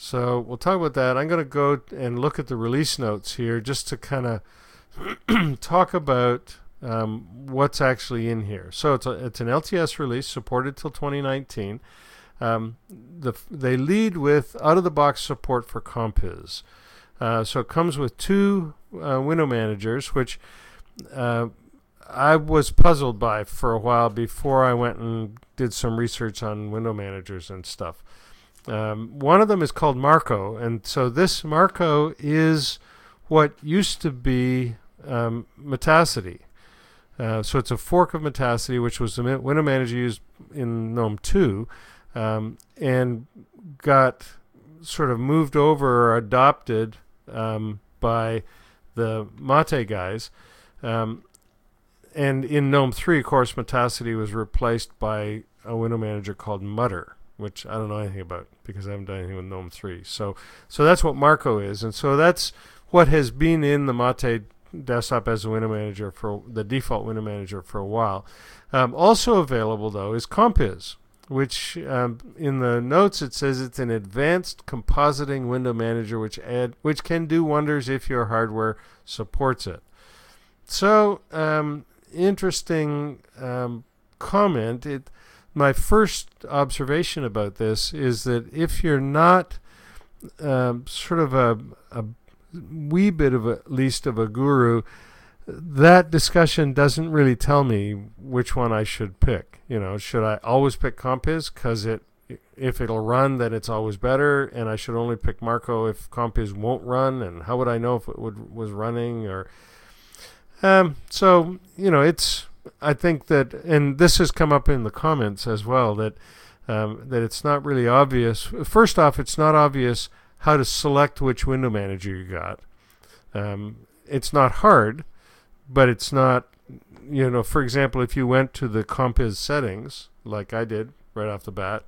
So we'll talk about that. I'm going to go and look at the release notes here just to kind of talk about um, what's actually in here. So it's a, it's an LTS release supported till 2019. Um, the they lead with out of the box support for Compiz. Uh, so it comes with two uh, window managers, which uh, I was puzzled by for a while before I went and did some research on window managers and stuff. Um, one of them is called Marco, and so this Marco is what used to be um, Metacity. Uh, so it's a fork of Metacity, which was the window manager used in GNOME 2, um, and got sort of moved over or adopted um, by the Mate guys. Um, and in GNOME 3, of course, Metacity was replaced by a window manager called Mutter, which I don't know anything about because I haven't done anything with GNOME 3. So, so that's what Marco is, and so that's what has been in the Mate desktop as a window manager for the default window manager for a while. Um, also available though is Compiz, which um, in the notes it says it's an advanced compositing window manager which add which can do wonders if your hardware supports it. So um, interesting um, comment. It my first observation about this is that if you're not um, sort of a, a wee bit of a, at least of a guru, that discussion doesn't really tell me which one I should pick. You know, should I always pick Compiz because it if it'll run, then it's always better, and I should only pick Marco if Compiz won't run, and how would I know if it would was running or um, so you know, it's. I think that, and this has come up in the comments as well, that um, that it's not really obvious. First off, it's not obvious how to select which window manager you got. Um, it's not hard, but it's not. You know, for example, if you went to the Compiz settings, like I did right off the bat,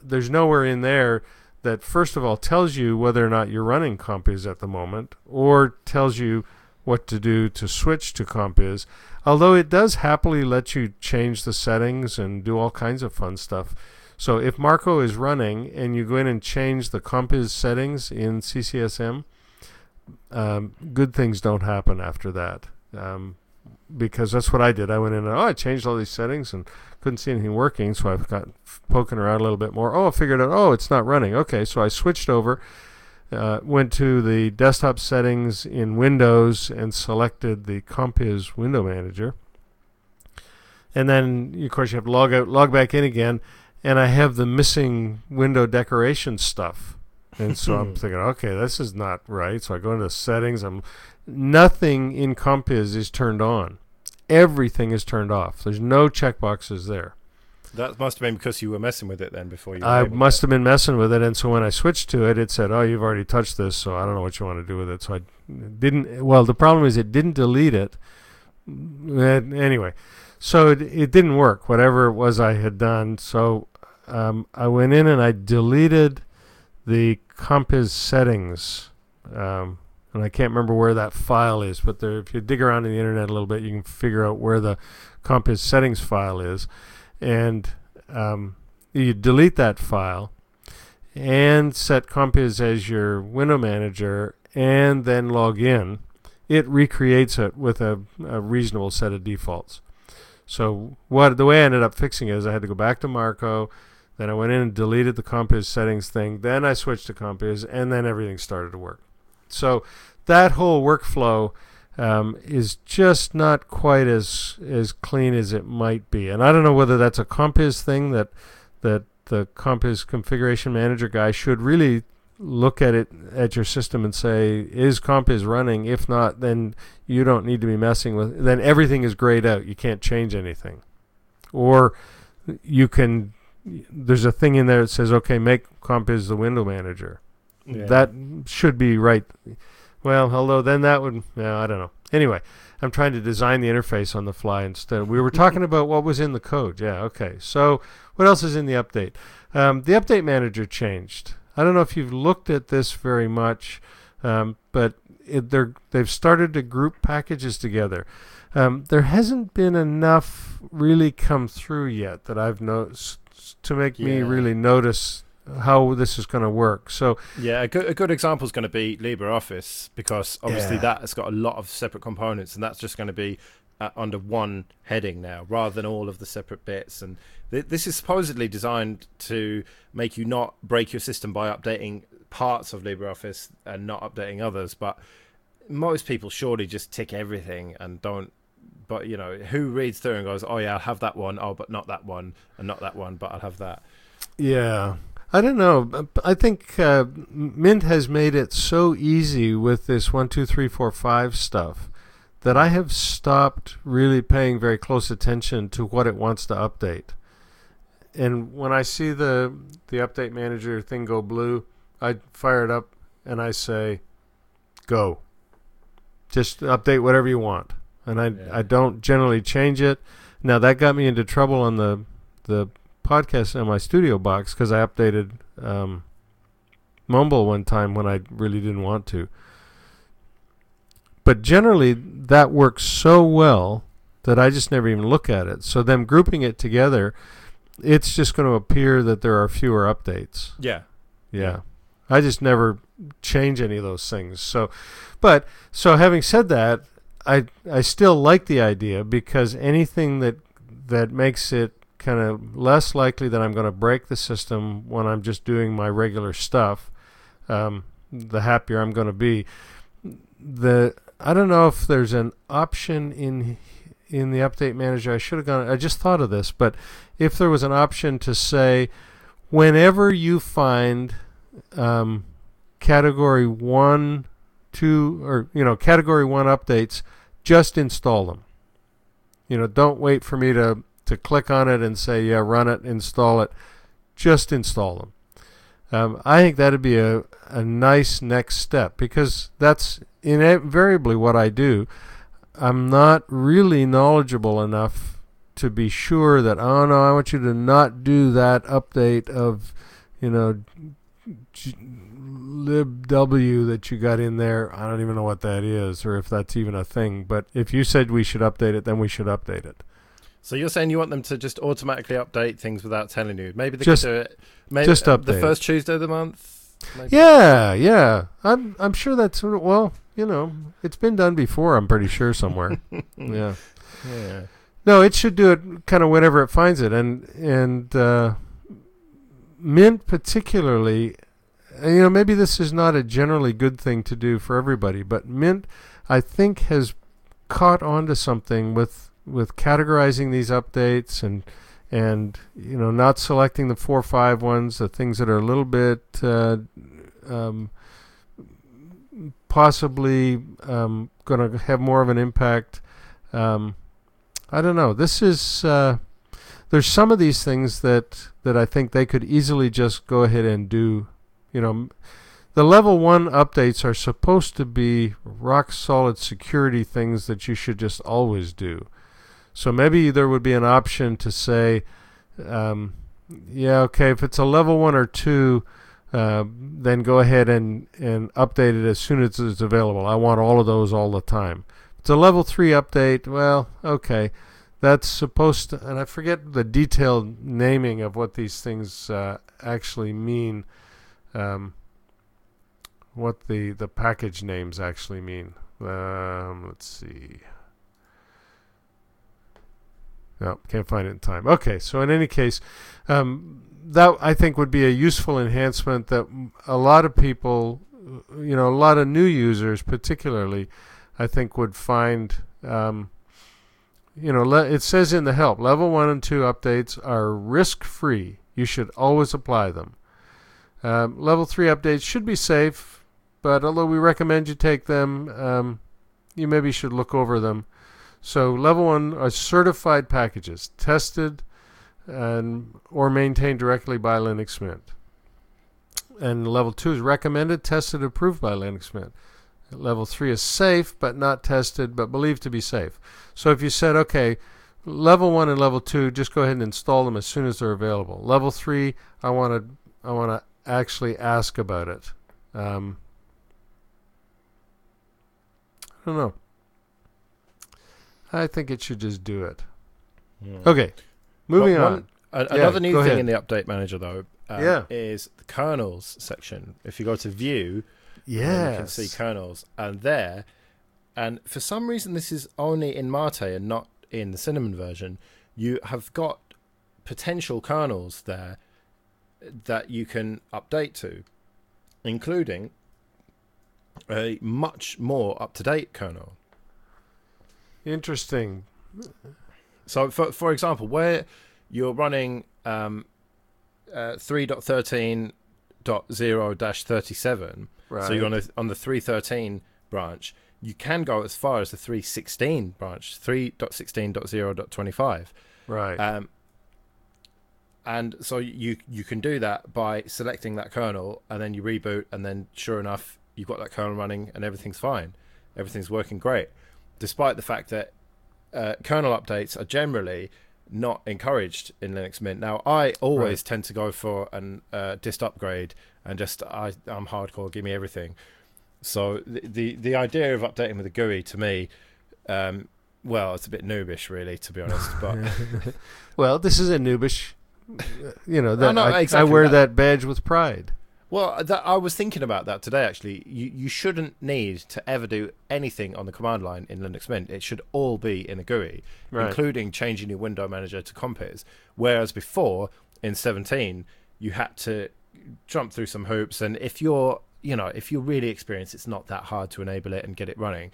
there's nowhere in there that first of all tells you whether or not you're running Compiz at the moment, or tells you what to do to switch to Compiz. Although it does happily let you change the settings and do all kinds of fun stuff. So if Marco is running and you go in and change the Compiz settings in CCSM, um, good things don't happen after that. Um, because that's what I did. I went in and oh, I changed all these settings and couldn't see anything working, so I've got poking around a little bit more. Oh, I figured out. Oh, it's not running. Okay, so I switched over, uh, went to the desktop settings in Windows and selected the Compiz window manager, and then of course you have to log out, log back in again, and I have the missing window decoration stuff. And so I'm thinking, okay, this is not right. So I go into settings. I'm nothing in Compiz is turned on. Everything is turned off. There's no checkboxes there. That must have been because you were messing with it then before you. I must have been messing with it, and so when I switched to it, it said, "Oh, you've already touched this, so I don't know what you want to do with it." So I didn't. Well, the problem is it didn't delete it. Anyway, so it, it didn't work. Whatever it was I had done, so um, I went in and I deleted the Compiz settings. Um, and I can't remember where that file is, but there, if you dig around in the internet a little bit, you can figure out where the Compiz settings file is, and um, you delete that file and set Compiz as your window manager, and then log in. It recreates it with a, a reasonable set of defaults. So what the way I ended up fixing it is I had to go back to Marco, then I went in and deleted the Compiz settings thing, then I switched to Compiz, and then everything started to work. So that whole workflow um, is just not quite as as clean as it might be. And I don't know whether that's a Compiz thing that that the Compiz configuration manager guy should really look at it at your system and say, is Compiz running? If not, then you don't need to be messing with. Then everything is grayed out. You can't change anything, or you can. There's a thing in there that says, okay, make Compiz the window manager. Yeah. That should be right. Well, although then that would, no, I don't know. Anyway, I'm trying to design the interface on the fly instead. We were talking about what was in the code. Yeah, okay. So what else is in the update? Um, the update manager changed. I don't know if you've looked at this very much, um, but it, they're, they've started to group packages together. Um, there hasn't been enough really come through yet that I've noticed to make yeah. me really notice how this is going to work. So yeah, a good a good example is going to be LibreOffice because obviously yeah. that has got a lot of separate components, and that's just going to be uh, under one heading now, rather than all of the separate bits. And th- this is supposedly designed to make you not break your system by updating parts of LibreOffice and not updating others. But most people surely just tick everything and don't. But you know, who reads through and goes, "Oh yeah, I'll have that one. Oh, but not that one, and not that one, but I'll have that." Yeah, I don't know. I think uh, Mint has made it so easy with this one, two, three, four, five stuff that I have stopped really paying very close attention to what it wants to update. And when I see the the update manager thing go blue, I fire it up and I say, "Go." Just update whatever you want, and I yeah. I don't generally change it. Now that got me into trouble on the the podcast in my studio box because I updated um, Mumble one time when I really didn't want to. But generally, that works so well that I just never even look at it. So them grouping it together, it's just going to appear that there are fewer updates. Yeah. Yeah. I just never change any of those things. So, but so having said that, I I still like the idea because anything that that makes it kind of less likely that I'm going to break the system when I'm just doing my regular stuff, um, the happier I'm going to be. The I don't know if there's an option in in the update manager. I should have gone. I just thought of this, but if there was an option to say, whenever you find um, category one, two, or you know, category one updates, just install them. You know, don't wait for me to to click on it and say, yeah, run it, install it. Just install them. Um, I think that'd be a, a nice next step because that's invariably what I do. I'm not really knowledgeable enough to be sure that, oh no, I want you to not do that update of, you know, libw that you got in there. I don't even know what that is or if that's even a thing. But if you said we should update it, then we should update it. So you're saying you want them to just automatically update things without telling you? Maybe they just, could do it. Maybe just update the first Tuesday of the month. Maybe. Yeah, yeah. I'm I'm sure that's well, you know, it's been done before. I'm pretty sure somewhere. yeah. Yeah. No, it should do it kind of whenever it finds it, and and uh, Mint particularly. uh, You know, maybe this is not a generally good thing to do for everybody, but Mint, I think, has caught on to something with with categorizing these updates and and you know not selecting the four or five ones, the things that are a little bit uh, um, possibly um, going to have more of an impact. Um, I don't know. This is uh, there's some of these things that that I think they could easily just go ahead and do. You know, the level one updates are supposed to be rock solid security things that you should just always do. So maybe there would be an option to say, um, yeah, okay, if it's a level one or two, uh, then go ahead and, and update it as soon as it's available. I want all of those all the time. If it's a level three update, well, okay, that's supposed to, and I forget the detailed naming of what these things uh, actually mean. Um, what the, the package names actually mean. Um, let's see. No, can't find it in time. Okay, so in any case, um, that I think would be a useful enhancement that a lot of people, you know, a lot of new users particularly, I think would find. Um, you know, le- it says in the help level one and two updates are risk free. You should always apply them. Um, level three updates should be safe, but although we recommend you take them, um, you maybe should look over them. So level one are certified packages, tested and or maintained directly by Linux Mint. And level two is recommended, tested, approved by Linux Mint. Level three is safe but not tested, but believed to be safe. So if you said, okay, level one and level two, just go ahead and install them as soon as they're available. Level three, I want to I want to actually ask about it. Um, I don't know. I think it should just do it. Mm. Okay, moving But on. a- Yeah, another new thing ahead. in the update manager, though, um, Yeah. is the kernels section. If you go to view, Yeah, you can see kernels, and there, and for some reason this is only in Mate and not in the Cinnamon version. You have got potential kernels there that you can update to, including a much more up to date kernel. Interesting. So, for for example, where you're running um, uh, 3.13.0-37, Right. so you're on, a, on the 3.13 branch, you can go as far as the 3.16 branch, 3.16.0.25. right. Um, and so you you can do that by selecting that kernel, and then you reboot, and then sure enough, you've got that kernel running, and everything's fine, everything's working great, despite the fact that uh, kernel updates are generally not encouraged in Linux Mint. Now, I always Right. tend to go for an uh, dist upgrade, and just I I'm hardcore, give me everything. So the the, the idea of updating with a GUI to me. Um, well, it's a bit noobish, really, to be honest. But well, this is a noobish. You know that no, I, I wear that. that badge with pride. Well, that, I was thinking about that today. Actually, you you shouldn't need to ever do anything on the command line in Linux Mint. It should all be in a GUI, Right. including changing your window manager to Compiz. Whereas before in 17, you had to jump through some hoops, and if you're you know if you're really experienced, it's not that hard to enable it and get it running,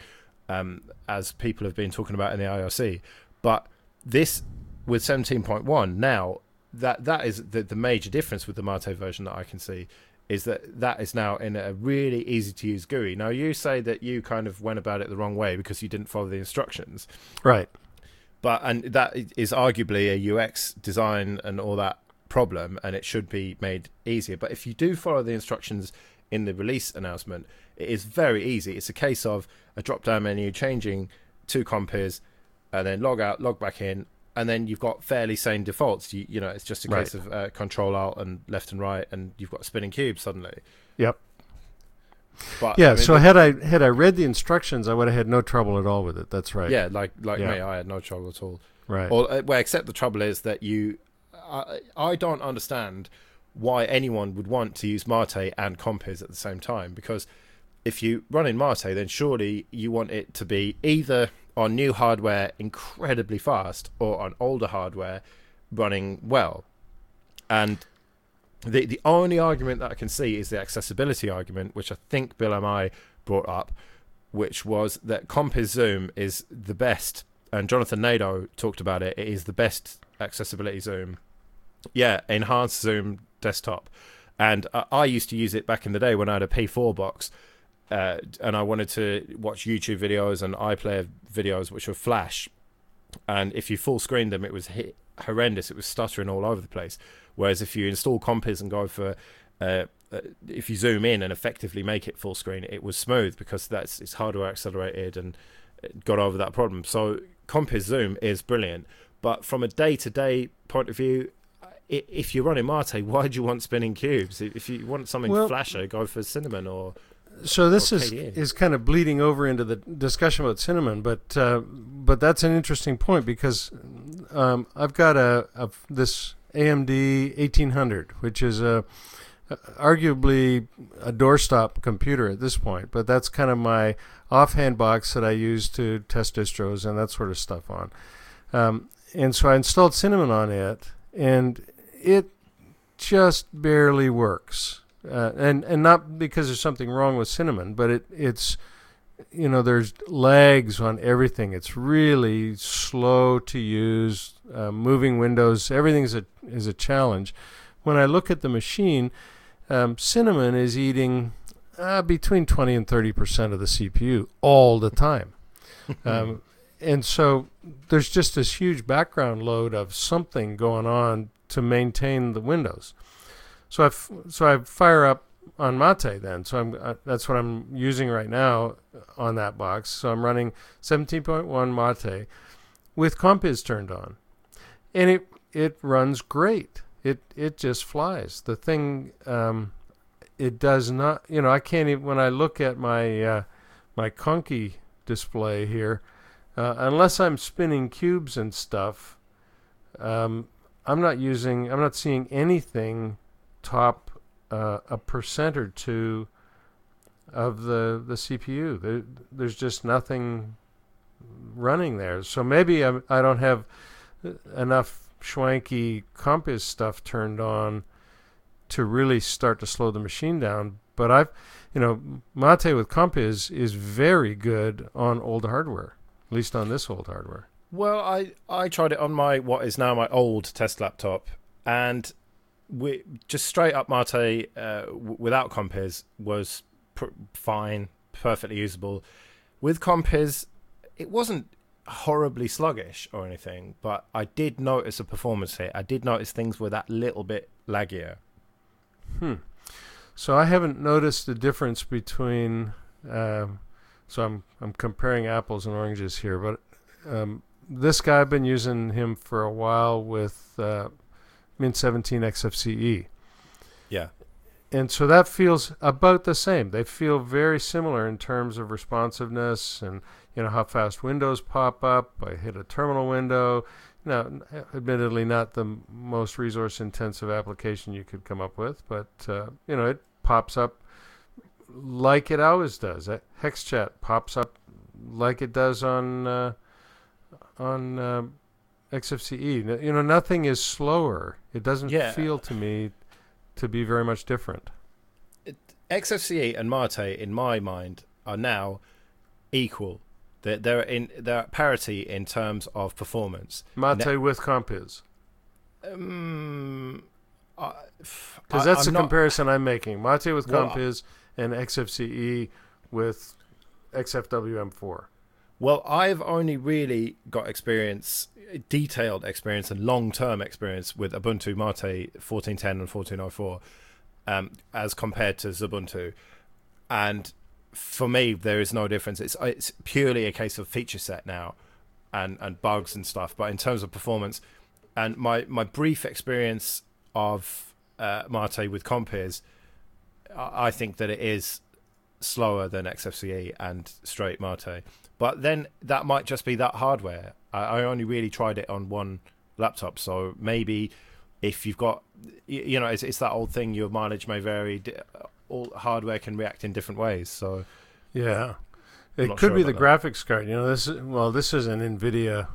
um, as people have been talking about in the IRC. But this with 17.1 now that that is the, the major difference with the Mate version that I can see is that that is now in a really easy to use GUI. Now you say that you kind of went about it the wrong way because you didn't follow the instructions, Right. but and that is arguably a UX design and all that problem, and it should be made easier. But if you do follow the instructions in the release announcement, it is very easy. It's a case of a drop down menu changing to Compiz, and then log out, log back in, and then you've got fairly same defaults. You, you know, it's just a case of uh, control alt and left and right, and you've got a spinning cube suddenly. Yep. But Yeah. I mean, so had I had I read the instructions, I would have had no trouble at all with it. That's right. yeah, like like Yeah. me, I had no trouble at all. Right. Or, uh, well, except the trouble is that you, I, I don't understand why anyone would want to use Mate and Compiz at the same time because if you run in Mate, then surely you want it to be either on new hardware incredibly fast or on older hardware running well. And the the only argument that I can see is the accessibility argument, which I think Bill MI brought up, which was that Compiz Zoom is the best, and Jonathan Nadeau talked about it. It is the best accessibility zoom. Yeah, enhanced zoom desktop, and I used to use it back in the day when I had a P4 box, uh, and I wanted to watch YouTube videos and iPlayer videos, which were Flash, and if you full screened them, it was hit horrendous. It was stuttering all over the place. Whereas if you install Compiz and go for uh, uh, if you zoom in and effectively make it full screen, it was smooth because that's it's hardware accelerated and got over that problem. So Compiz Zoom is brilliant, but from a day-to-day point of view, if you're running Mate, why do you want spinning cubes? If you want something well, flasher, go for Cinnamon or. So this is is kind of bleeding over into the discussion about Cinnamon, but uh, but that's an interesting point because um, I've got a, a this AMD 1800, which is a arguably a doorstop computer at this point, but that's kind of my offhand box that I use to test distros and that sort of stuff on. Um, and so I installed Cinnamon on it, and it just barely works. Uh, and and not because there's something wrong with Cinnamon, but it it's you know there's lags on everything. It's really slow to use. Uh, moving windows, everything is a is a challenge. When I look at the machine, um, cinnamon is eating uh, between 20 and 30 percent of the CPU all the time. um, and so there's just this huge background load of something going on to maintain the windows. So I f- so I fire up on Mate then. So I'm uh, that's what I'm using right now on that box. So I'm running 17.1 Mate with Compiz turned on, and it it runs great it it just flies. The thing um, it does not. You know, I can't even when I look at my uh, my Conky display here, uh, unless I'm spinning cubes and stuff. Um, I'm not using. I'm not seeing anything top uh, a percent or two of the the CPU. There, there's just nothing running there. So maybe I, I don't have enough schwanky Compiz stuff turned on to really start to slow the machine down. But I've, you know, Mate with Compiz is very good on old hardware, at least on this old hardware. Well, I I tried it on my what is now my old test laptop, and we just straight up Mate uh, without Compiz was pr- fine, perfectly usable. With Compiz, it wasn't horribly sluggish or anything, but I did notice a performance hit. I did notice things were that little bit laggier. Hmm. So I haven't noticed the difference between. Um, so I'm I'm comparing apples and oranges here, but um, this guy I've been using him for a while with uh, Mint 17 XFCE. Yeah. And so that feels about the same. They feel very similar in terms of responsiveness and you know how fast windows pop up. I hit a terminal window. Now, admittedly, not the most resource-intensive application you could come up with, but uh, you know it pops up like it always does. HexChat pops up like it does on uh, on uh, XFCE. You know, nothing is slower. It doesn't yeah. feel to me to be very much different. It, XFCE and Mate, in my mind, are now equal they're, they're in they're at parity in terms of performance. Mate with Compiz. Um, because that's I'm the not... comparison I'm making. Mate with Compiz well, and XFCE with XFWM4. Well, I've only really got experience, detailed experience, and long term experience with Ubuntu Mate 1410 and 1404 um, as compared to Xubuntu. And for me, there is no difference. It's it's purely a case of feature set now, and and bugs and stuff. But in terms of performance, and my my brief experience of uh, Mate with Compiz, I think that it is slower than XFCE and straight Mate. But then that might just be that hardware. I, I only really tried it on one laptop, so maybe if you've got, you know, it's, it's that old thing. Your mileage may vary. All hardware can react in different ways. So yeah, it could sure be the that. graphics card. You know, this is, well, this is an NVIDIA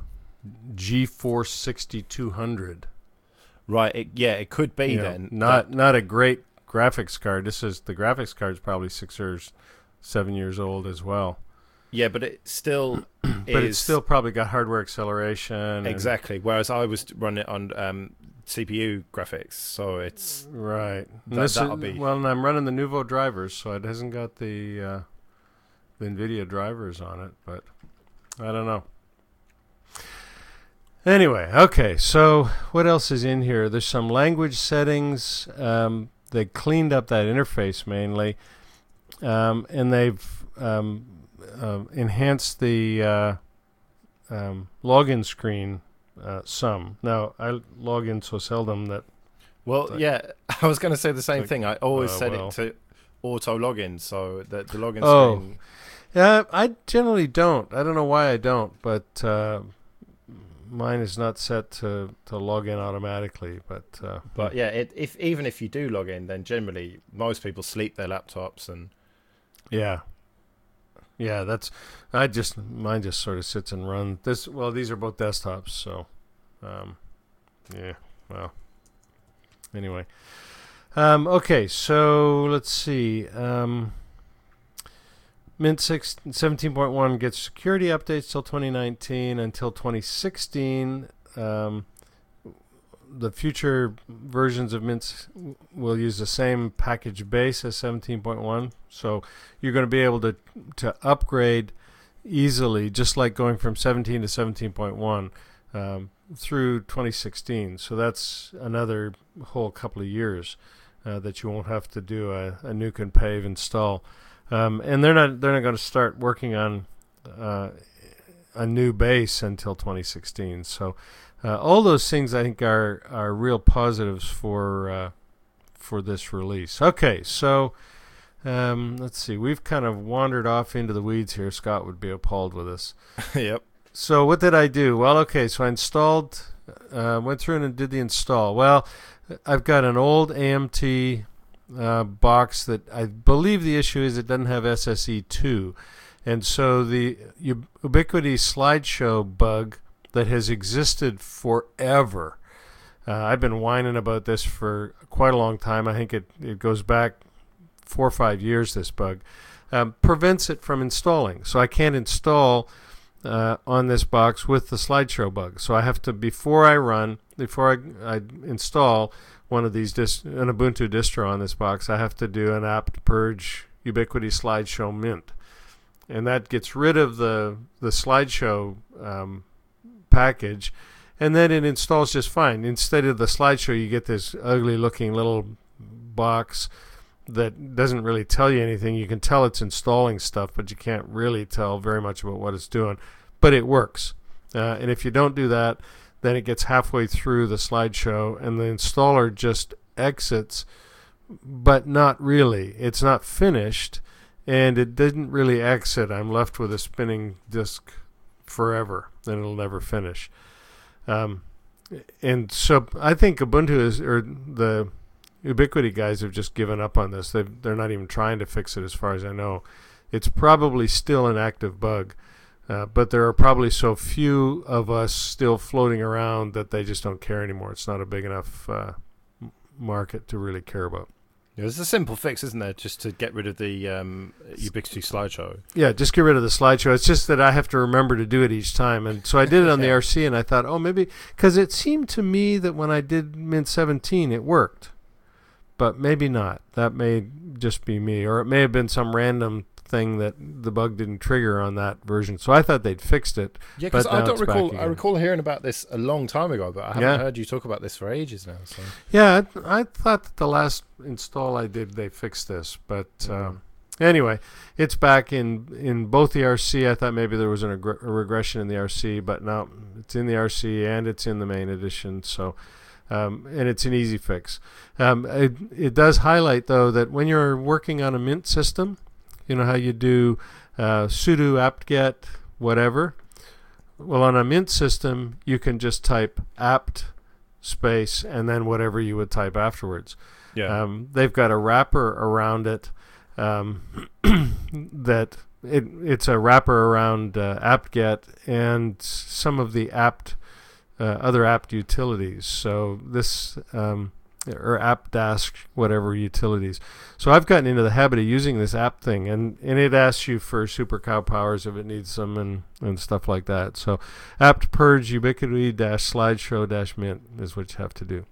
GeForce 6200. Right. It, yeah, it could be you then. Know, not that, not a great graphics card. This is the graphics card is probably six or seven years old as well. Yeah, but it still. but is, it's still probably got hardware acceleration. Exactly. Whereas I was running it on um, CPU graphics, so it's right. That, that'll is, be well, and I'm running the Nouveau drivers, so it hasn't got the uh, the NVIDIA drivers on it, but I don't know. Anyway, okay, so what else is in here? There's some language settings. Um, they cleaned up that interface mainly, um, and they've um, uh, enhanced the uh, um, login screen uh, some. Now, I log in so seldom that. Well, yeah, I was going to say the same like, thing. I always uh, set well. it to auto login, so that the login oh. screen. Yeah, I generally don't. I don't know why I don't, but uh, mine is not set to, to log in automatically. But uh, but yeah, it, if even if you do log in, then generally most people sleep their laptops and yeah, yeah. That's I just mine just sort of sits and runs. This well, these are both desktops, so um, yeah. Well, anyway, um, okay. So let's see. Um, Mint 6, 17.1 gets security updates till 2019 until 2016. Um, the future versions of Mint will use the same package base as 17.1, so you're going to be able to to upgrade easily, just like going from 17 to 17.1 um, through 2016. So that's another whole couple of years uh, that you won't have to do a, a nuke and pave install. Um, and they're not they're not going to start working on uh, a new base until 2016. So uh, all those things I think are are real positives for uh, for this release. Okay, so um, let's see. We've kind of wandered off into the weeds here. Scott would be appalled with us. yep. So what did I do? Well, okay. So I installed, uh, went through and did the install. Well, I've got an old AMD uh, box that I believe the issue is it doesn't have SSE2. And so the Ubiquity slideshow bug that has existed forever. Uh, I've been whining about this for quite a long time. I think it, it goes back four or five years, this bug. Um, prevents it from installing. So I can't install uh, on this box with the slideshow bug. So I have to, before I run, before I, I install, one of these dist- an Ubuntu distro on this box, I have to do an apt purge ubiquity slideshow mint, and that gets rid of the the slideshow um, package, and then it installs just fine. Instead of the slideshow, you get this ugly looking little box that doesn't really tell you anything. You can tell it's installing stuff, but you can't really tell very much about what it's doing. But it works, uh, and if you don't do that then it gets halfway through the slideshow and the installer just exits, but not really. It's not finished and it didn't really exit. I'm left with a spinning disk forever and it'll never finish. Um, and so I think Ubuntu is, or the Ubiquity guys have just given up on this. they they're not even trying to fix it as far as I know. It's probably still an active bug. Uh, but there are probably so few of us still floating around that they just don't care anymore. It's not a big enough uh, market to really care about. Yeah, there's a simple fix, isn't there? Just to get rid of the um, Ubiquity slideshow. Yeah, just get rid of the slideshow. It's just that I have to remember to do it each time, and so I did it on the RC, and I thought, oh, maybe because it seemed to me that when I did Mint 17, it worked, but maybe not. That may just be me, or it may have been some random thing that the bug didn't trigger on that version. So I thought they'd fixed it. Yeah, because I don't recall. I recall hearing about this a long time ago, but I haven't yeah. heard you talk about this for ages now. So. Yeah, I, I, thought that the last install I did they fixed this, but. Mm. Anyway, it's back in in both the RC. I thought maybe there was an, a regression in the RC, but no, it's in the RC and it's in the main edition. So, um, and it's an easy fix. Um, it, it does highlight though that when you're working on a Mint system, you know how you do uh, sudo apt-get whatever. Well, on a Mint system, you can just type apt space and then whatever you would type afterwards. Yeah. Um, they've got a wrapper around it um, that it, it's a wrapper around uh, apt-get and some of the apt uh, other apt utilities. So this um, or appdask whatever utilities. So I've gotten into the habit of using this app thing, and, and it asks you for super cow powers if it needs them and, and stuff like that. So apt purge ubiquity dash slideshow dash mint is what you have to do.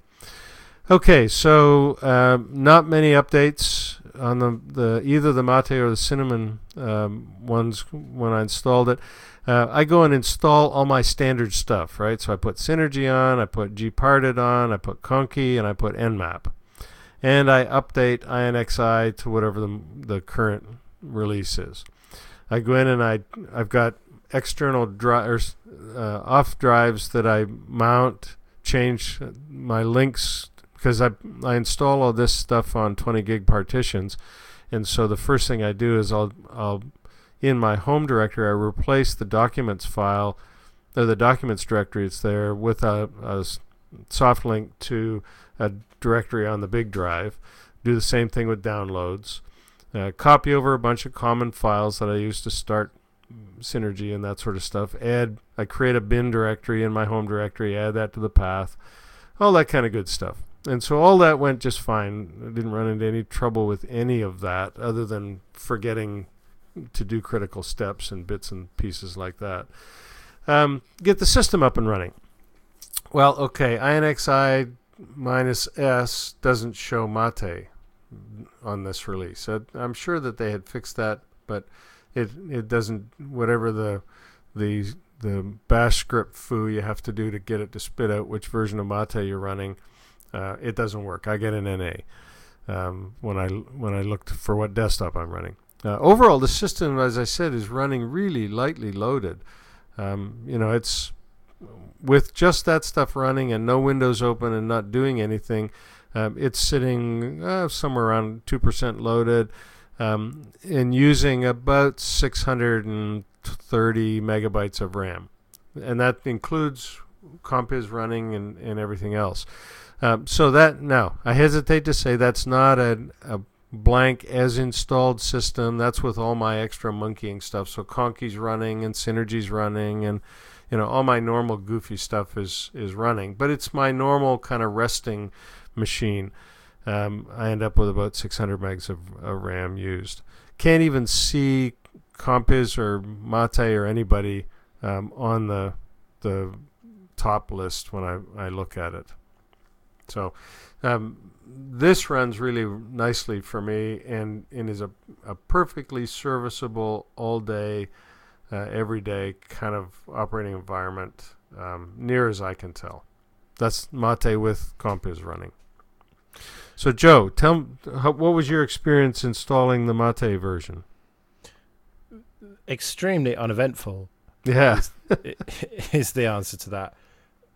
Okay, so uh, not many updates on the, the either the mate or the cinnamon um, ones when I installed it. Uh, I go and install all my standard stuff, right? So I put Synergy on, I put gparted on, I put Conky, and I put Nmap. And I update INXI to whatever the, the current release is. I go in and I, I've got external drivers, uh, off drives that I mount, change my links because I, I install all this stuff on 20 gig partitions. And so the first thing I do is I'll, I'll in my home directory, I replace the documents file, or the documents directory it's there, with a, a soft link to a directory on the big drive. Do the same thing with downloads. Uh, copy over a bunch of common files that I use to start Synergy and that sort of stuff. Add, I create a bin directory in my home directory, add that to the path, all that kind of good stuff. And so all that went just fine. I didn't run into any trouble with any of that other than forgetting to do critical steps and bits and pieces like that. Um, get the system up and running. Well, okay, INXI minus S doesn't show Mate on this release. I'm sure that they had fixed that, but it it doesn't. Whatever the the the bash script foo you have to do to get it to spit out which version of Mate you're running, uh, it doesn't work. I get an NA um, when I when I looked for what desktop I'm running. Overall, the system, as I said, is running really lightly loaded. Um, you know, it's with just that stuff running and no windows open and not doing anything. Um, it's sitting uh, somewhere around two percent loaded, um, and using about 630 megabytes of RAM, and that includes Compiz running and, and everything else. Um, so that now I hesitate to say that's not a, a blank as installed system. That's with all my extra monkeying stuff. So Conky's running and Synergy's running and you know all my normal goofy stuff is is running. But it's my normal kind of resting machine. Um, I end up with about 600 megs of, of RAM used. Can't even see Compiz or Mate or anybody um, on the the top list when I, I look at it. So um, this runs really nicely for me and, and is a, a perfectly serviceable all day, uh, everyday kind of operating environment, um, near as I can tell. That's Mate with Compiz running. So, Joe, tell how, what was your experience installing the Mate version? Extremely uneventful. Yeah, is, is the answer to that.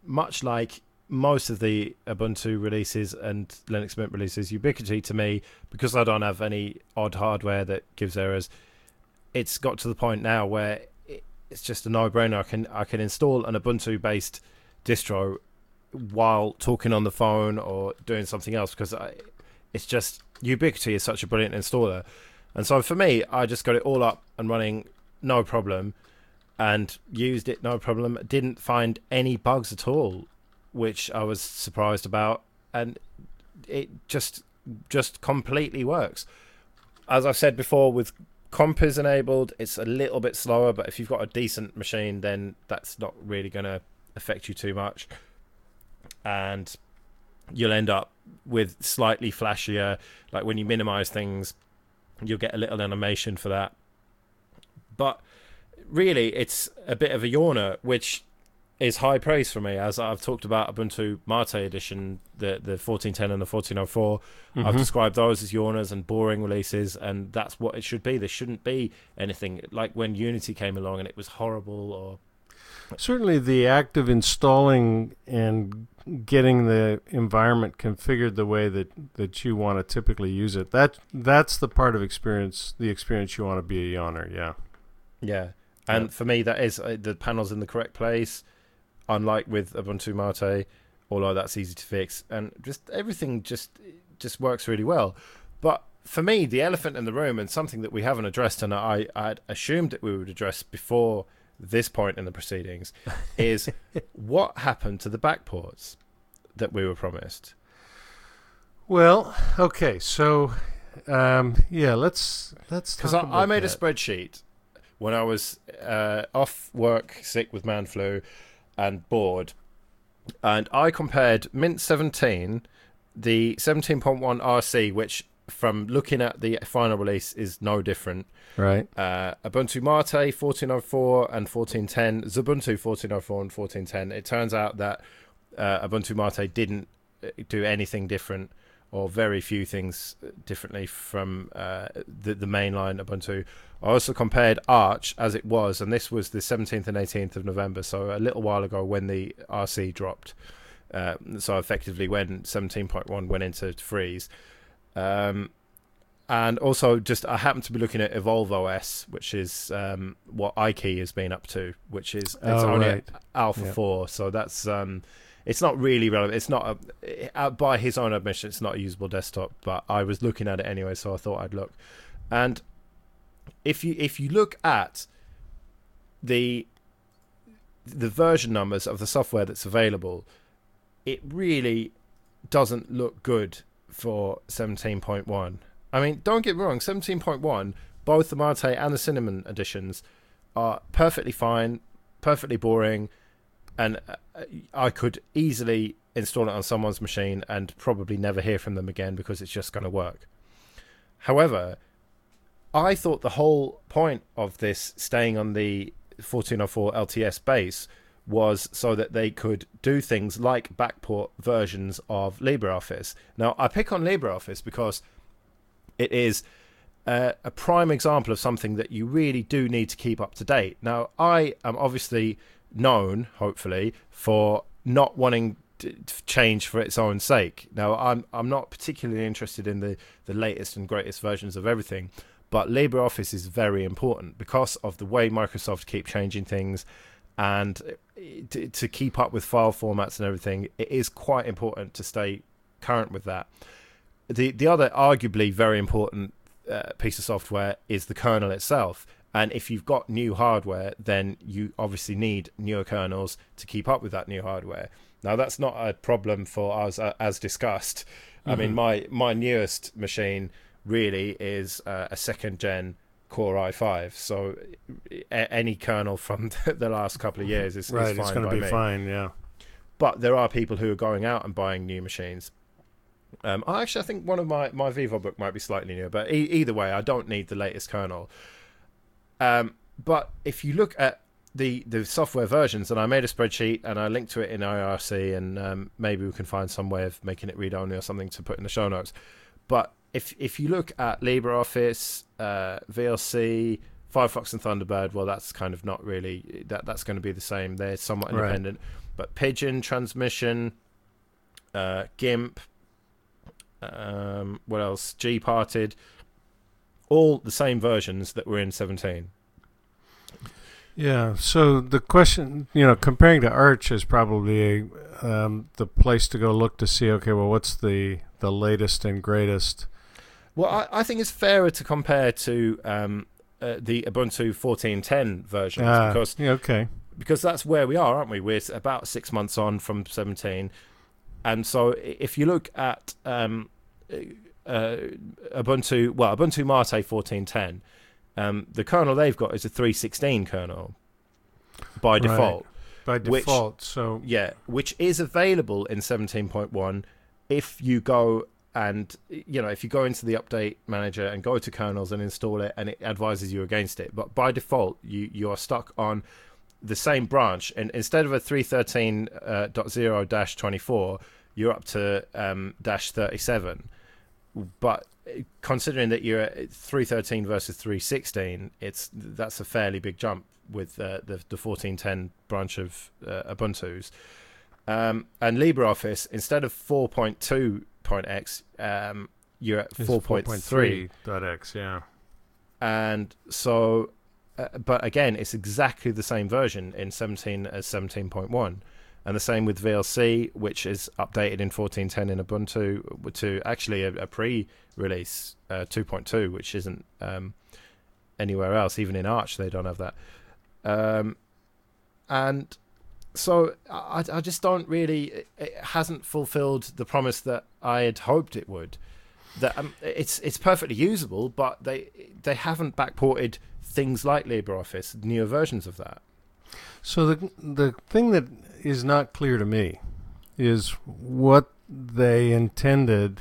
Much like most of the Ubuntu releases and Linux Mint releases, Ubiquity to me, because I don't have any odd hardware that gives errors, it's got to the point now where it's just a no-brainer. I can I can install an Ubuntu-based distro while talking on the phone or doing something else because I, it's just Ubiquity is such a brilliant installer, and so for me, I just got it all up and running, no problem, and used it no problem. Didn't find any bugs at all which I was surprised about, and it just just completely works. As I've said before, with Compiz enabled, it's a little bit slower, but if you've got a decent machine, then that's not really going to affect you too much, and you'll end up with slightly flashier. Like when you minimize things, you'll get a little animation for that. But really, it's a bit of a yawner, which is high praise for me. As I've talked about Ubuntu Mate edition, the the 1410 and the 1404, mm-hmm. I've described those as yawners and boring releases, and that's what it should be. There shouldn't be anything like when Unity came along and it was horrible or. Certainly, the act of installing and getting the environment configured the way that, that you want to typically use it that that's the part of experience the experience you want to be a yawner yeah yeah and yeah. for me that is uh, the panels in the correct place unlike with Ubuntu Mate, although that's easy to fix, and just everything just just works really well. But for me, the elephant in the room, and something that we haven't addressed, and I I had assumed that we would address before this point in the proceedings, is what happened to the backports that we were promised. Well, okay, so um, yeah, let's let's Because I, I made a spreadsheet when I was uh, off work, sick with man flu, and bored, and I compared Mint 17, the 17.1 RC, which from looking at the final release is no different. right. Uh, Ubuntu Mate 1404 and 1410, Ubuntu 1404 and 1410. It turns out that uh, Ubuntu Mate didn't uh, do anything different or very few things differently from uh, the, the mainline Ubuntu. I also compared Arch as it was, and this was the 17th and 18th of November, so a little while ago when the RC dropped. Uh, so effectively when 17.1 went into freeze. Um, and also just I happen to be looking at Evolve OS, which is um, what Ikey has been up to, which is it's Oh, only right. Alpha Yeah. Four, so that's um, it's not really relevant. It's not a, uh, by his own admission, it's not a usable desktop, but I was looking at it anyway, so I thought I'd look. And if you if you look at the the version numbers of the software that's available, it really doesn't look good for 17.1. I mean, don't get me wrong, 17.1, both the Mate and the Cinnamon editions are perfectly fine, perfectly boring, and uh, I could easily install it on someone's machine and probably never hear from them again because it's just going to work. However, I thought the whole point of this staying on the 1404 LTS base was so that they could do things like backport versions of LibreOffice. Now, I pick on LibreOffice because it is uh, a prime example of something that you really do need to keep up to date. Now, I am obviously known, hopefully, for not wanting change for its own sake. Now, I'm I'm not particularly interested in the the latest and greatest versions of everything, but LibreOffice is very important because of the way Microsoft keep changing things and to, to keep up with file formats and everything. It is quite important to stay current with that. The the other arguably very important uh, piece of software is the kernel itself. And if you've got new hardware, then you obviously need newer kernels to keep up with that new hardware. Now, that's not a problem for us, uh, as discussed. I mean, Mhm. my my newest machine really is uh, a second gen Core i5. So a- any kernel from the last couple of years is, is right, fine it's going to be me. fine. Yeah. But there are people who are going out and buying new machines. Um, I actually, I think one of my my VivoBook might be slightly newer, but e- either way, I don't need the latest kernel. Um, but if you look at the the software versions, and I made a spreadsheet and I linked to it in IRC, and um, maybe we can find some way of making it read only or something to put in the show notes. But if if you look at LibreOffice, uh, VLC, Firefox, and Thunderbird, well, that's kind of not really that that's going to be the same. They're somewhat Right. independent. But Pidgin, Transmission, uh, GIMP, um, what else? G Parted, all the same versions that were in 17. Yeah. So the question, you know, comparing to Arch is probably um, the place to go look to see. Okay, well, what's the the latest and greatest? Well, I, I think it's fairer to compare to um, uh, the Ubuntu 14.10 versions Ah, because yeah, okay. because that's where we are, aren't we? We're about six months on from 17, and so if you look at um, uh, Ubuntu, well, Ubuntu Mate 14.10, um, the kernel they've got is a 3.16 kernel by Right. default. By Which- default, so Yeah, which is available in 17.1 if you go and you know if you go into the update manager and go to kernels and install it and it advises you against it but by default you you are stuck on the same branch and instead of a 313.0 dash 24 you're up to um, dash 37 but considering that you're at 313 versus 316 it's that's a fairly big jump with uh, the the 1410 branch of uh, ubuntu's um, and LibreOffice instead of 4.2.x um, you're at it's 4.3 dot x. Yeah. and so uh, but again it's exactly the same version in 17 as 17.1 and the same with VLC, which is updated in 14.10 in Ubuntu to actually a, a pre-release uh, 2.2, which isn't um, anywhere else. Even in Arch, they don't have that. Um, and so I, I just don't really. It hasn't fulfilled the promise that I had hoped it would. That um, it's it's perfectly usable, but they they haven't backported things like LibreOffice, newer versions of that. So the the thing that is not clear to me is what they intended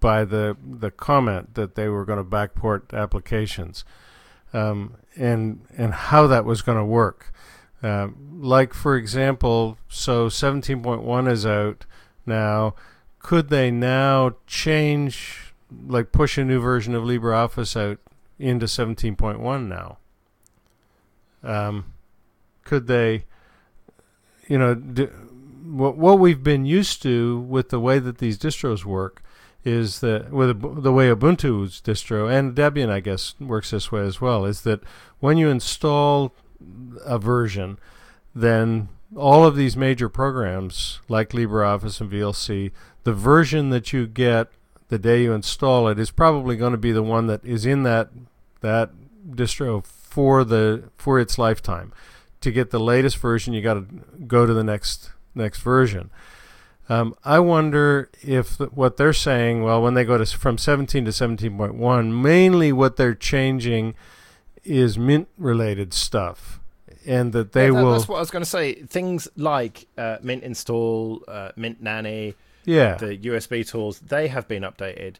by the the comment that they were going to backport applications, um, and and how that was going to work. Uh, like for example, so 17.1 is out now. Could they now change, like push a new version of LibreOffice out into 17.1 now? Um, could they, you know, do, what what we've been used to with the way that these distros work is that with the way Ubuntu's distro and Debian, I guess, works this way as well. Is that when you install a version, then all of these major programs like LibreOffice and VLC, the version that you get the day you install it is probably going to be the one that is in that that distro for the for its lifetime. To get the latest version, you got to go to the next next version. Um, I wonder if the, what they're saying, well, when they go to from 17 to 17.1, mainly what they're changing is Mint related stuff and that they Yeah, that- will. That's what I was going to say. Things like uh, Mint install, uh, Mint Nanny, yeah. the USB tools, they have been updated.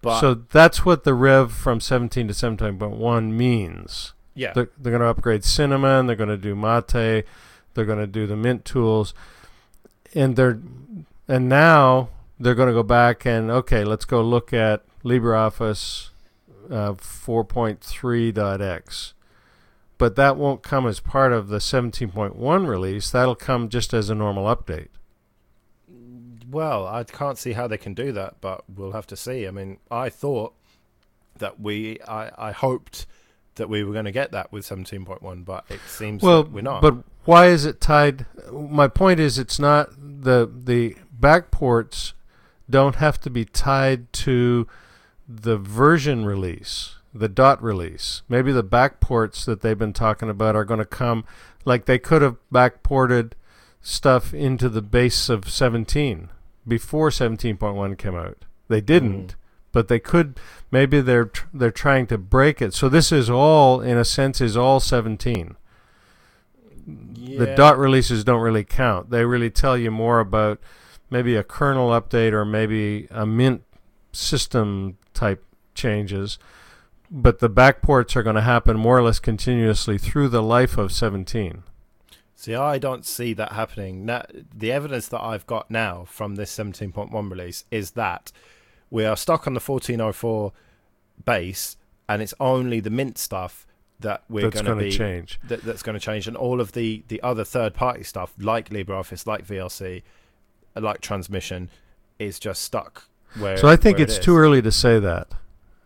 But so that's what the rev from 17 to 17.1 means. Yeah, They're, they're going to upgrade Cinnamon. They're going to do Mate. They're going to do the Mint tools, and they're and now they're going to go back and okay, let's go look at LibreOffice uh, 4.3.x. But that won't come as part of the 17.1 release. That'll come just as a normal update. well, I can't see how they can do that, but we'll have to see. I mean, I thought that we, I, I hoped that we were going to get that with 17.1, but it seems Well, that we're not. but why is it tied? My point is, it's not the the backports don't have to be tied to the version release, the dot release. Maybe the backports that they've been talking about are going to come, like they could have backported stuff into the base of 17 before 17.1 came out. They didn't, Mm. But they could. Maybe they're they're trying to break it. So this is all, in a sense, is all 17 the dot releases don't really count. They really tell you more about maybe a kernel update or maybe a mint system type changes. But the backports are going to happen more or less continuously through the life of 17. See, I don't see that happening. Now, the evidence that I've got now from this 17.1 release is that we are stuck on the 1404 base, and it's only the Mint stuff that we're going to be change. that, that's going to change, and all of the the other third party stuff like LibreOffice, like VLC, like Transmission, is just stuck. Where So I think where it it's too early to say that.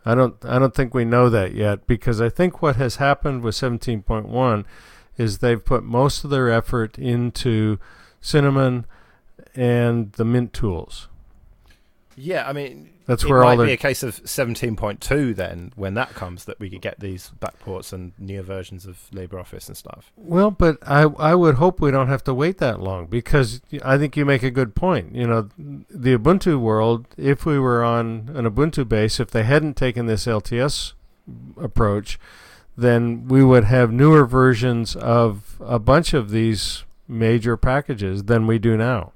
I don't I don't think we know that yet because I think what has happened with 17.1 is they've put most of their effort into Cinnamon and the Mint tools. Yeah, I mean, That's it where all might be a case of 17.2 then, when that comes, that we could get these backports and newer versions of LibreOffice and stuff. Well, but I I would hope we don't have to wait that long because I think you make a good point. You know, the Ubuntu world, if we were on an Ubuntu base, if they hadn't taken this LTS approach, then we would have newer versions of a bunch of these major packages than we do now.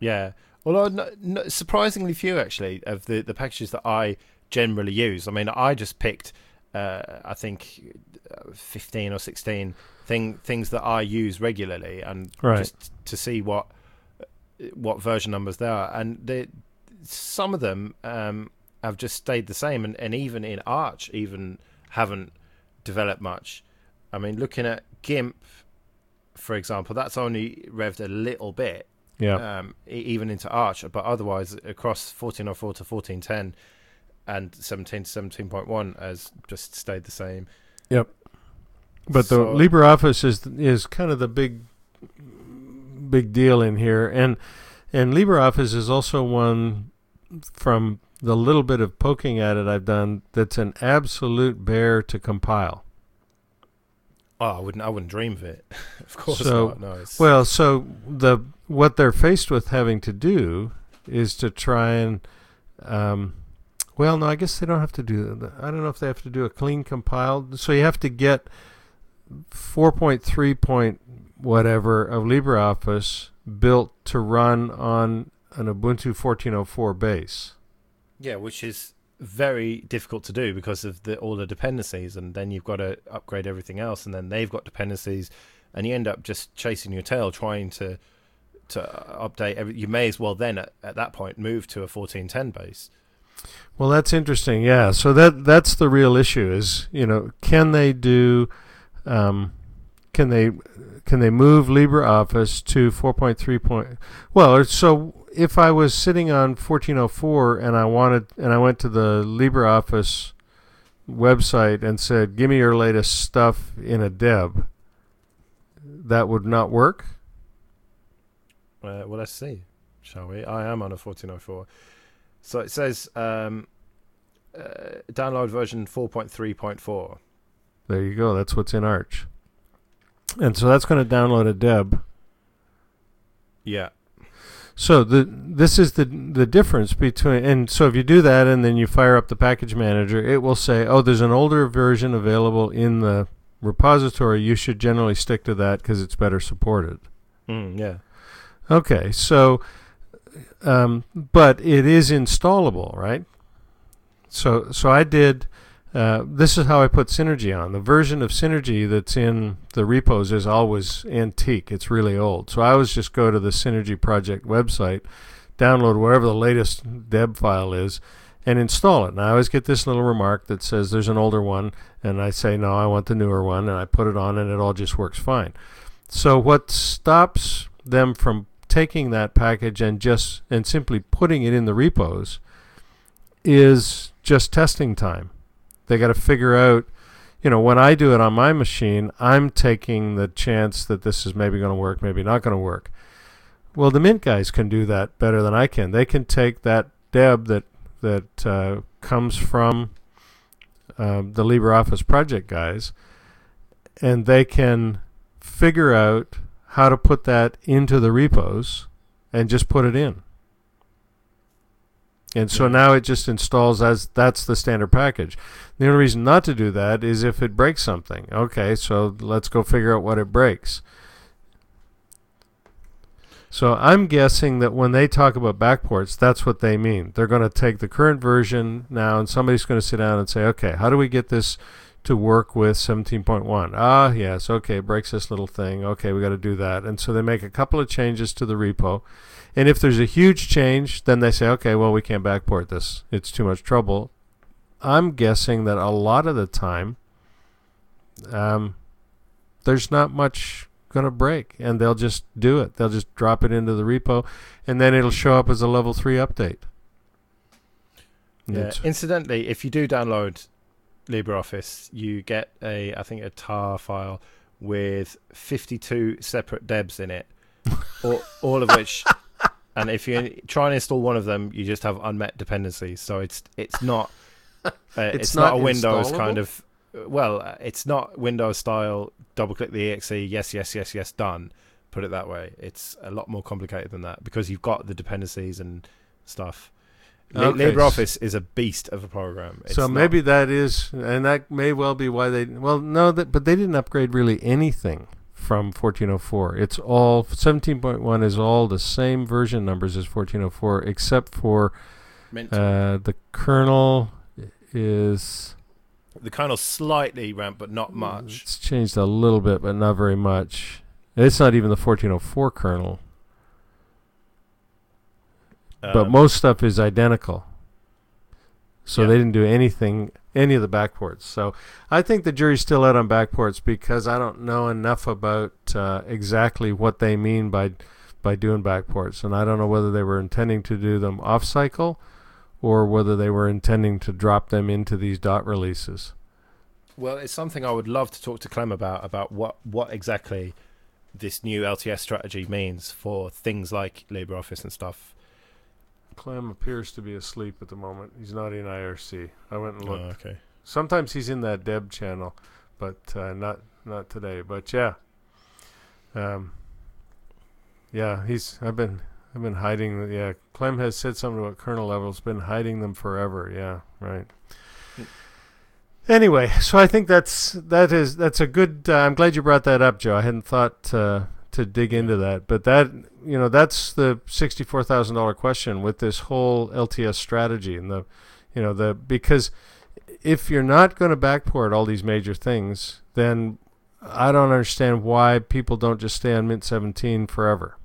Yeah. Although no, no, surprisingly few actually of the the packages that I generally use. I mean, I just picked, uh, I think, uh, fifteen or sixteen thing things that I use regularly, and Right. just to see what what version numbers there are, and they, some of them um, have just stayed the same, and, and even in Arch, even haven't developed much. I mean, looking at GIMP, for example, that's only revved a little bit Yeah. um, even into Arch, but otherwise across 1404 to 1410 and 17 to 17.1 has just stayed the same. Yep. But the So- LibreOffice is is kind of the big big deal in here, and and LibreOffice is also one from the little bit of poking at it I've done that's an absolute bear to compile. Oh, I wouldn't. I wouldn't dream of it. of course So, not. No. Well, so the what they're faced with having to do is to try and, um, well, no, I guess they don't have to do. I don't know if they have to do a clean compile. So you have to get 4.3 point whatever of LibreOffice built to run on an Ubuntu 14.04 base. yeah, which is very difficult to do because of the all the dependencies, and then you've got to upgrade everything else, and then they've got dependencies, and you end up just chasing your tail trying to to update. Every, you may as well then at, at that point move to a 14.10 base. Well, that's interesting. Yeah, so that that's the real issue. Is you know, can they do, um, can they can they move LibreOffice to 4.3 point? Well, so if I was sitting on 1404 and I wanted and I went to the LibreOffice website and said, "Give me your latest stuff in a deb," that would not work. Uh, well, let's see, shall we? I am on a 1404. So it says um, uh, download version 4.3.4. There you go. That's what's in Arch. And so that's going to download a deb. Yeah. So the this is the the difference between and so if you do that and then you fire up the package manager, it will say, "Oh, there's an older version available in the repository. You should generally stick to that because it's better supported." Mm, yeah. Okay, so um, but it is installable, right? So so I did. Uh, this is how I put Synergy on. The version of Synergy that's in the repos is always antique. It's really old. So I always just go to the Synergy project website, download wherever the latest deb file is, and install it. And I always get this little remark that says there's an older one, and I say no, I want the newer one, and I put it on, and it all just works fine. So what stops them from taking that package and just and simply putting it in the repos is just testing time. They got to figure out, you know, when I do it on my machine, I'm taking the chance that this is maybe going to work, maybe not going to work. Well, the Mint guys can do that better than I can. They can take that deb that that uh, comes from um, the LibreOffice project guys, and they can figure out how to put that into the repos and just put it in. And so now it just installs as that's the standard package. The only reason not to do that is if it breaks something. Okay, so let's go figure out what it breaks. So I'm guessing that when they talk about backports, that's what they mean. They're going to take the current version now, and somebody's going to sit down and say, okay, how do we get this to work with 17.1? Ah, yes, okay, breaks this little thing. Okay, we got to do that. And so they make a couple of changes to the repo. And if there's a huge change, then they say, okay, well, we can't backport this. It's too much trouble. I'm guessing that a lot of the time, um, there's not much going to break, and they'll just do it. They'll just drop it into the repo, and then it'll show up as a level three update. Yeah. It's- Incidentally, if you do download LibreOffice, you get a I think a tar file with 52 separate debs in it, all, all of which. And if you try and install one of them, you just have unmet dependencies. So it's it's not uh, it's, not, not a Windows kind of well, it's not Windows style. Double click the exe. Yes, yes, yes, yes. Done. Put it that way. It's a lot more complicated than that because you've got the dependencies and stuff. Li- Okay. LibreOffice is a beast of a program. It's so not- maybe that is, and that may well be why they. Well, no, that but they didn't upgrade really anything from 1404. It's all 17.1 is all the same version numbers as 1404, except for uh, the kernel is the kernel slightly ramped, but not much. It's changed a little bit, but not very much. It's not even the 1404 kernel, but Um, most stuff is identical. So Yeah. they didn't do anything, any of the backports. So I think the jury's still out on backports because I don't know enough about uh, exactly what they mean by by doing backports, and I don't know whether they were intending to do them off cycle or whether they were intending to drop them into these dot releases. well, it's something I would love to talk to Clem about about what what exactly this new LTS strategy means for things like LibreOffice and stuff. Clem appears to be asleep at the moment. He's not in IRC. I went and looked. Oh, okay. Sometimes he's in that Deb channel, but uh, not not today. But yeah, um, yeah, he's. I've been I've been hiding. Yeah, Clem has said something about kernel levels. Been hiding them forever. Yeah, right. Anyway, so I think that's that is that's a good. Uh, I'm glad you brought that up, Joe. I hadn't thought uh, to dig into that, but that you know that's the sixty-four thousand dollar question with this whole LTS strategy and the, you know the because if you're not going to backport all these major things, then I don't understand why people don't just stay on Mint 17 forever.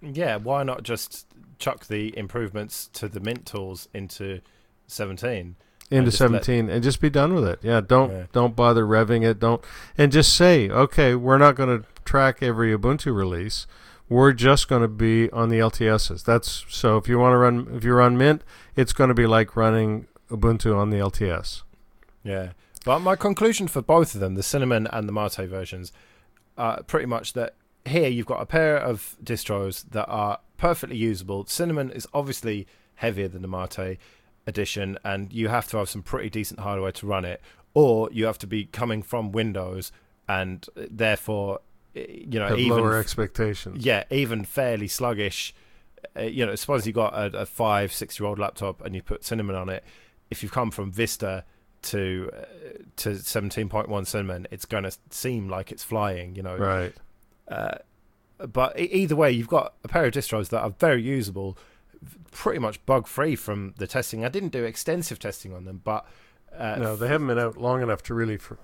Yeah, why not just chuck the improvements to the Mint tools into 17? Into 17 and just be done with it. Yeah, don't yeah. don't bother revving it. Don't and just say, "Okay, we're not going to track every Ubuntu release. We're just going to be on the LTSs." That's so if you want to run if you run Mint, it's going to be like running Ubuntu on the LTS. Yeah. But my conclusion for both of them, the Cinnamon and the Mate versions, are pretty much that here you've got a pair of distros that are perfectly usable. Cinnamon is obviously heavier than the Mate edition, and you have to have some pretty decent hardware to run it, or you have to be coming from Windows, and therefore, you know, have even lower expectations. Yeah, even fairly sluggish. Uh, you know, suppose you got a, a five, six-year-old laptop and you put Cinnamon on it. If you've come from Vista to uh, to 17.1 cinnamon it's going to seem like it's flying you know right uh, but either way you've got a pair of distros that are very usable pretty much bug free from the testing i didn't do extensive testing on them but uh, no they haven't been out long enough to really for,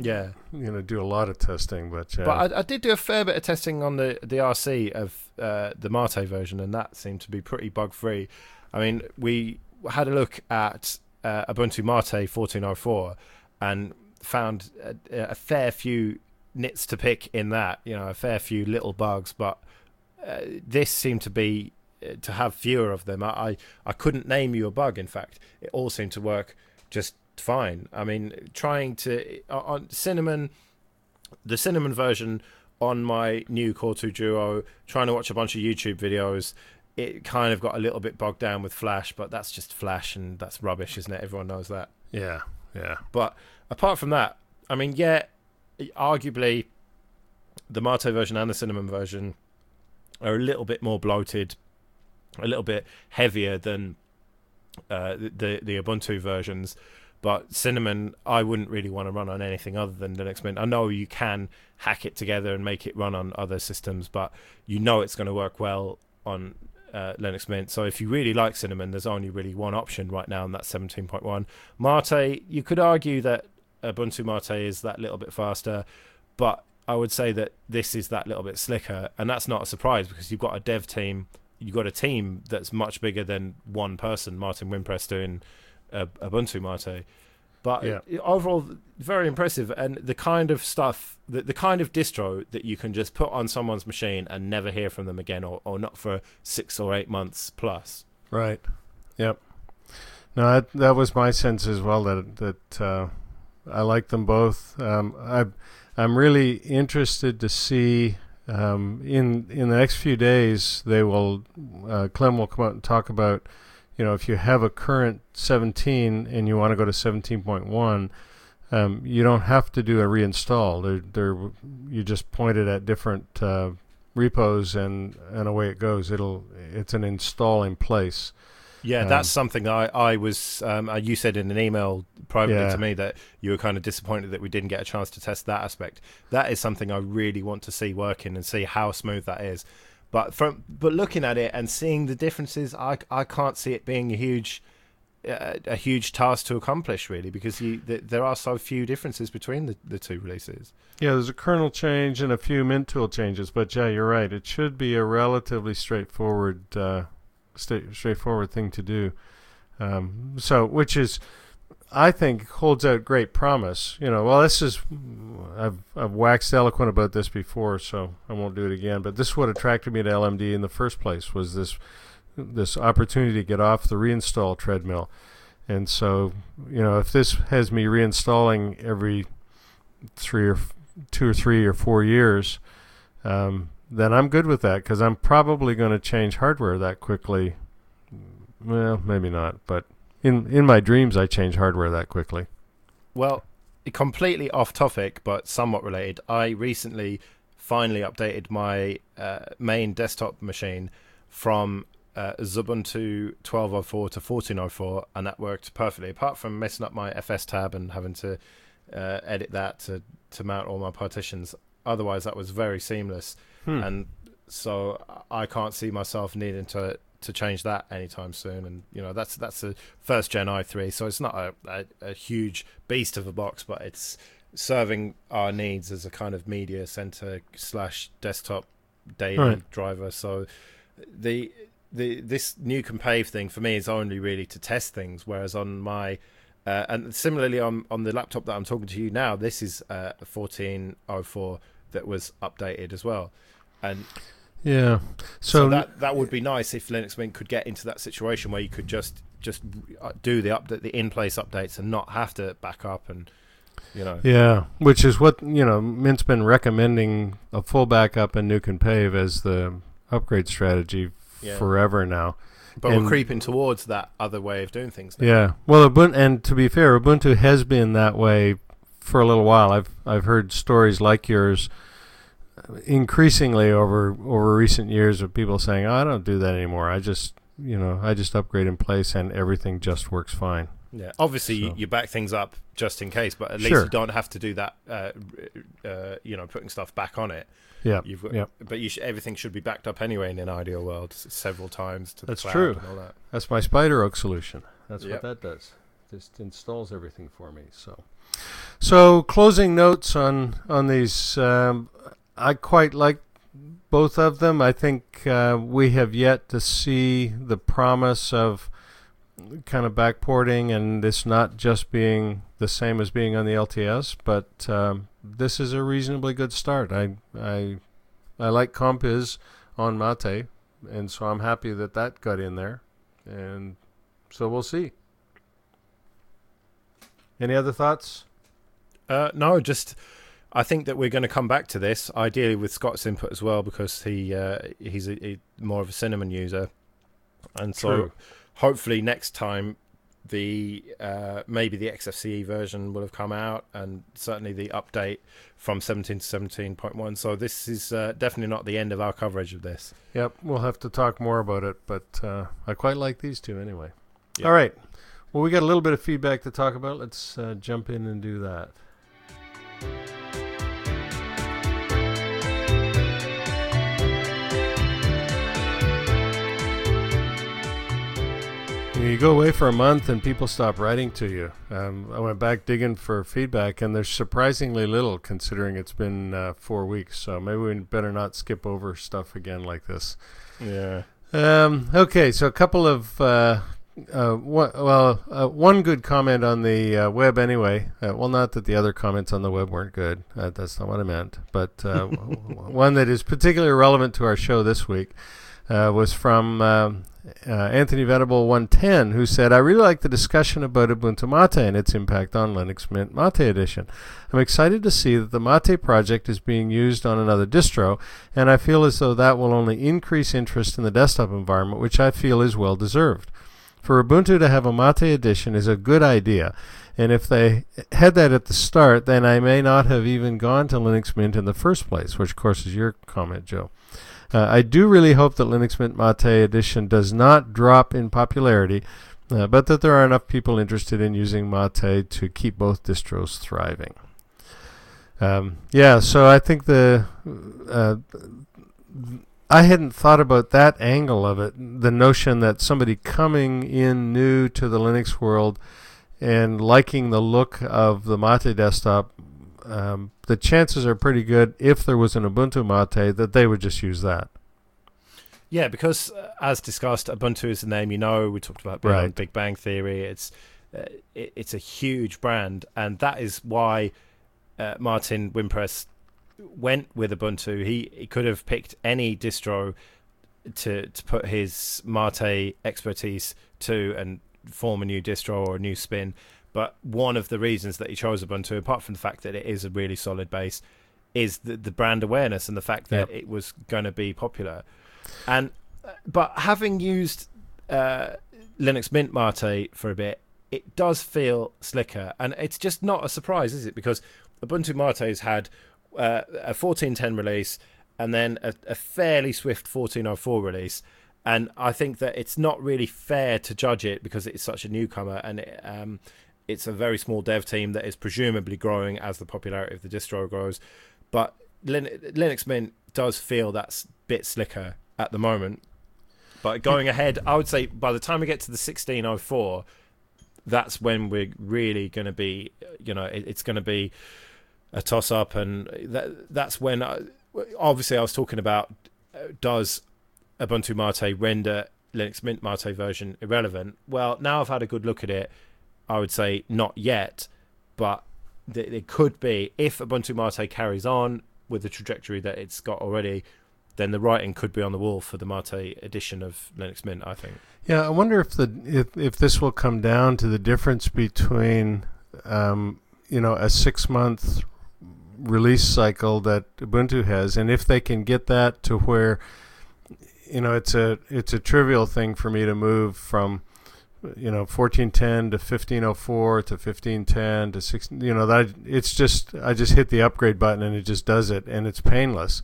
yeah you know do a lot of testing but but I, I, did do a fair bit of testing on the the rc of uh, the mate version and that seemed to be pretty bug free i mean we had a look at uh, Ubuntu Mate 1404 and found a, a, fair few nits to pick in that. You know, a fair few little bugs, but uh, this seemed to be uh, to have fewer of them. I, I, I couldn't name you a bug. In fact, it all seemed to work just fine. I mean, trying to uh, on Cinnamon, the Cinnamon version on my new Core 2 Duo, trying to watch a bunch of YouTube videos it kind of got a little bit bogged down with Flash, but that's just Flash and that's rubbish, isn't it? Everyone knows that. Yeah, yeah. But apart from that, I mean, yeah, arguably the Mate version and the Cinnamon version are a little bit more bloated, a little bit heavier than uh, the the Ubuntu versions. But Cinnamon, I wouldn't really want to run on anything other than Linux Mint. I know you can hack it together and make it run on other systems, but you know it's going to work well on uh, Linux Mint. So if you really like Cinnamon, there's only really one option right now, and that's 17.1. Mate, you could argue that Ubuntu Mate is that little bit faster, but I would say that this is that little bit slicker, and that's not a surprise because you've got a dev team, you've got a team that's much bigger than one person, Martin Wimpress doing uh, Ubuntu Mate. But yeah. overall, very impressive, and the kind of stuff, the, the kind of distro that you can just put on someone's machine and never hear from them again, or, or not for six or eight months plus. Right. Yep. No, that, that was my sense as well. That that uh, I like them both. Um, I I'm really interested to see um, in in the next few days they will uh, Clem will come out and talk about you know, if you have a current 17 and you want to go to 17.1, um, you don't have to do a reinstall. They're, they're, you just point it at different uh, repos and, and away it goes. It'll it's an install in place. Yeah, um, that's something I I was. Um, uh, you said in an email privately yeah. to me that you were kind of disappointed that we didn't get a chance to test that aspect. That is something I really want to see working and see how smooth that is. But from but looking at it and seeing the differences, I I can't see it being a huge uh, a huge task to accomplish really because you, th- there are so few differences between the, the two releases. Yeah, there's a kernel change and a few mint tool changes, but yeah, you're right. It should be a relatively straightforward uh, st- straightforward thing to do. Um, so, which is I think holds out great promise. You know, well, this is I've I've waxed eloquent about this before, so I won't do it again. But this is what attracted me to LMDE in the first place was this this opportunity to get off the reinstall treadmill. And so, you know, if this has me reinstalling every three or two or three or four years, um, then I'm good with that because I'm probably going to change hardware that quickly. Well, maybe not, but in in my dreams, I change hardware that quickly. Well, completely off topic, but somewhat related. I recently finally updated my uh, main desktop machine from uh, Ubuntu 12.04 to 14.04, and that worked perfectly. Apart from messing up my FS tab and having to uh, edit that to to mount all my partitions, otherwise that was very seamless. Hmm. And so I can't see myself needing to to change that anytime soon. And you know that's that's a first gen i3, so it's not a, a, a huge beast of a box, but it's serving our needs as a kind of media center slash desktop daily Right. driver. So the the this new compave thing for me is only really to test things, whereas on my uh, and similarly on on the laptop that I'm talking to you now, this is uh, 1404 that was updated as well, and Yeah. so, So, that that would be nice if Linux Mint could get into that situation where you could just just uh, do the update, the in place updates, and not have to back up and you know. yeah, which is what you know. Mint's been recommending a full backup and Nuke and Pave as the upgrade strategy Yeah. forever now. But and- we're creeping towards that other way of doing things. Now. Yeah. Well, Ubuntu, and to be fair, Ubuntu has been that way for a little while. I've I've heard stories like yours increasingly over over recent years of people saying, oh, "I don't do that anymore. I just you know I just upgrade in place and everything just works fine." Yeah, obviously you, So- you back things up just in case, but at least Sure. you don't have to do that. Uh, uh, you know, putting stuff back on it. Yeah. You've got, Yep. but you sh- everything should be backed up anyway in an ideal world, several times to the That's cloud true. and all that. That's my SpiderOak solution. That's Yep. what that does. Just installs everything for me. So, so closing notes on on these. Um, I quite like both of them. I think uh, we have yet to see the promise of kind of backporting and this not just being the same as being on the LTS, but um, this is a reasonably good start. I I I like Compiz on Mate, and so I'm happy that that got in there, and so we'll see. Any other thoughts? Uh, no, just I think that we're going to come back to this, ideally with Scott's input as well, because he uh, he's a, a, more of a cinnamon user, and so True. hopefully next time the uh, maybe the XFCE version will have come out, and certainly the update from 17 to 17.1. So this is uh, definitely not the end of our coverage of this. Yep, we'll have to talk more about it, but uh, I quite like these two anyway. Yep. All right. Well, we got a little bit of feedback to talk about. Let's uh, jump in and do that. You go away for a month and people stop writing to you. Um, I went back digging for feedback, and there's surprisingly little considering it's been uh, four weeks. So maybe we better not skip over stuff again like this. Yeah. Um, okay, so a couple of uh, uh, one, well, uh, one good comment on the uh, web anyway. Uh, well, not that the other comments on the web weren't good. Uh, that's not what I meant. But uh, one that is particularly relevant to our show this week uh, was from um, uh, Anthony Venable 110, who said, "I really like the discussion about Ubuntu Mate and its impact on Linux Mint Mate Edition. I'm excited to see that the Mate project is being used on another distro, and I feel as though that will only increase interest in the desktop environment, which I feel is well deserved. For Ubuntu to have a Mate edition is a good idea, and if they had that at the start, then I may not have even gone to Linux Mint in the first place, which of course is your comment, Joe. Uh, I do really hope that Linux Mint Mate edition does not drop in popularity, uh, but that there are enough people interested in using Mate to keep both distros thriving. Um, yeah, so I think the uh, I hadn't thought about that angle of it. The notion that somebody coming in new to the Linux world and liking the look of the Mate desktop, um, the chances are pretty good if there was an Ubuntu Mate that they would just use that. Yeah, because uh, as discussed, Ubuntu is the name you know. We talked about Right. Big Bang Theory. It's uh, it, it's a huge brand, and that is why uh, Martin Wimpress went with Ubuntu. He, he could have picked any distro to to put his Mate expertise to and form a new distro or a new spin. But one of the reasons that he chose Ubuntu, apart from the fact that it is a really solid base, is the, the brand awareness and the fact that Yep. it was going to be popular. And uh, but having used uh, Linux Mint Mate for a bit, it does feel slicker, and it's just not a surprise, is it? Because Ubuntu Mate's had uh, a 14.10 release and then a, a fairly swift 14.04 release. And I think that it's not really fair to judge it because it's such a newcomer and it, um, it's a very small dev team that is presumably growing as the popularity of the distro grows. But Lin- Linux Mint does feel that's a bit slicker at the moment. But going ahead, I would say by the time we get to the 1604, that's when we're really going to be, you know, it, it's going to be a toss up. And that, that's when, I, obviously, I was talking about uh, does Ubuntu Mate render Linux Mint Mate version irrelevant? Well, now I've had a good look at it, I would say not yet, but th- it could be if Ubuntu Mate carries on with the trajectory that it's got already. Then the writing could be on the wall for the Mate edition of Linux Mint. I think. Yeah, I wonder if the if if this will come down to the difference between, um, you know, a six month release cycle that Ubuntu has, and if they can get that to where, you know, it's a it's a trivial thing for me to move from, you know, fourteen ten to fifteen oh four to fifteen ten to six. You know, that it's just I just hit the upgrade button and it just does it, and it's painless.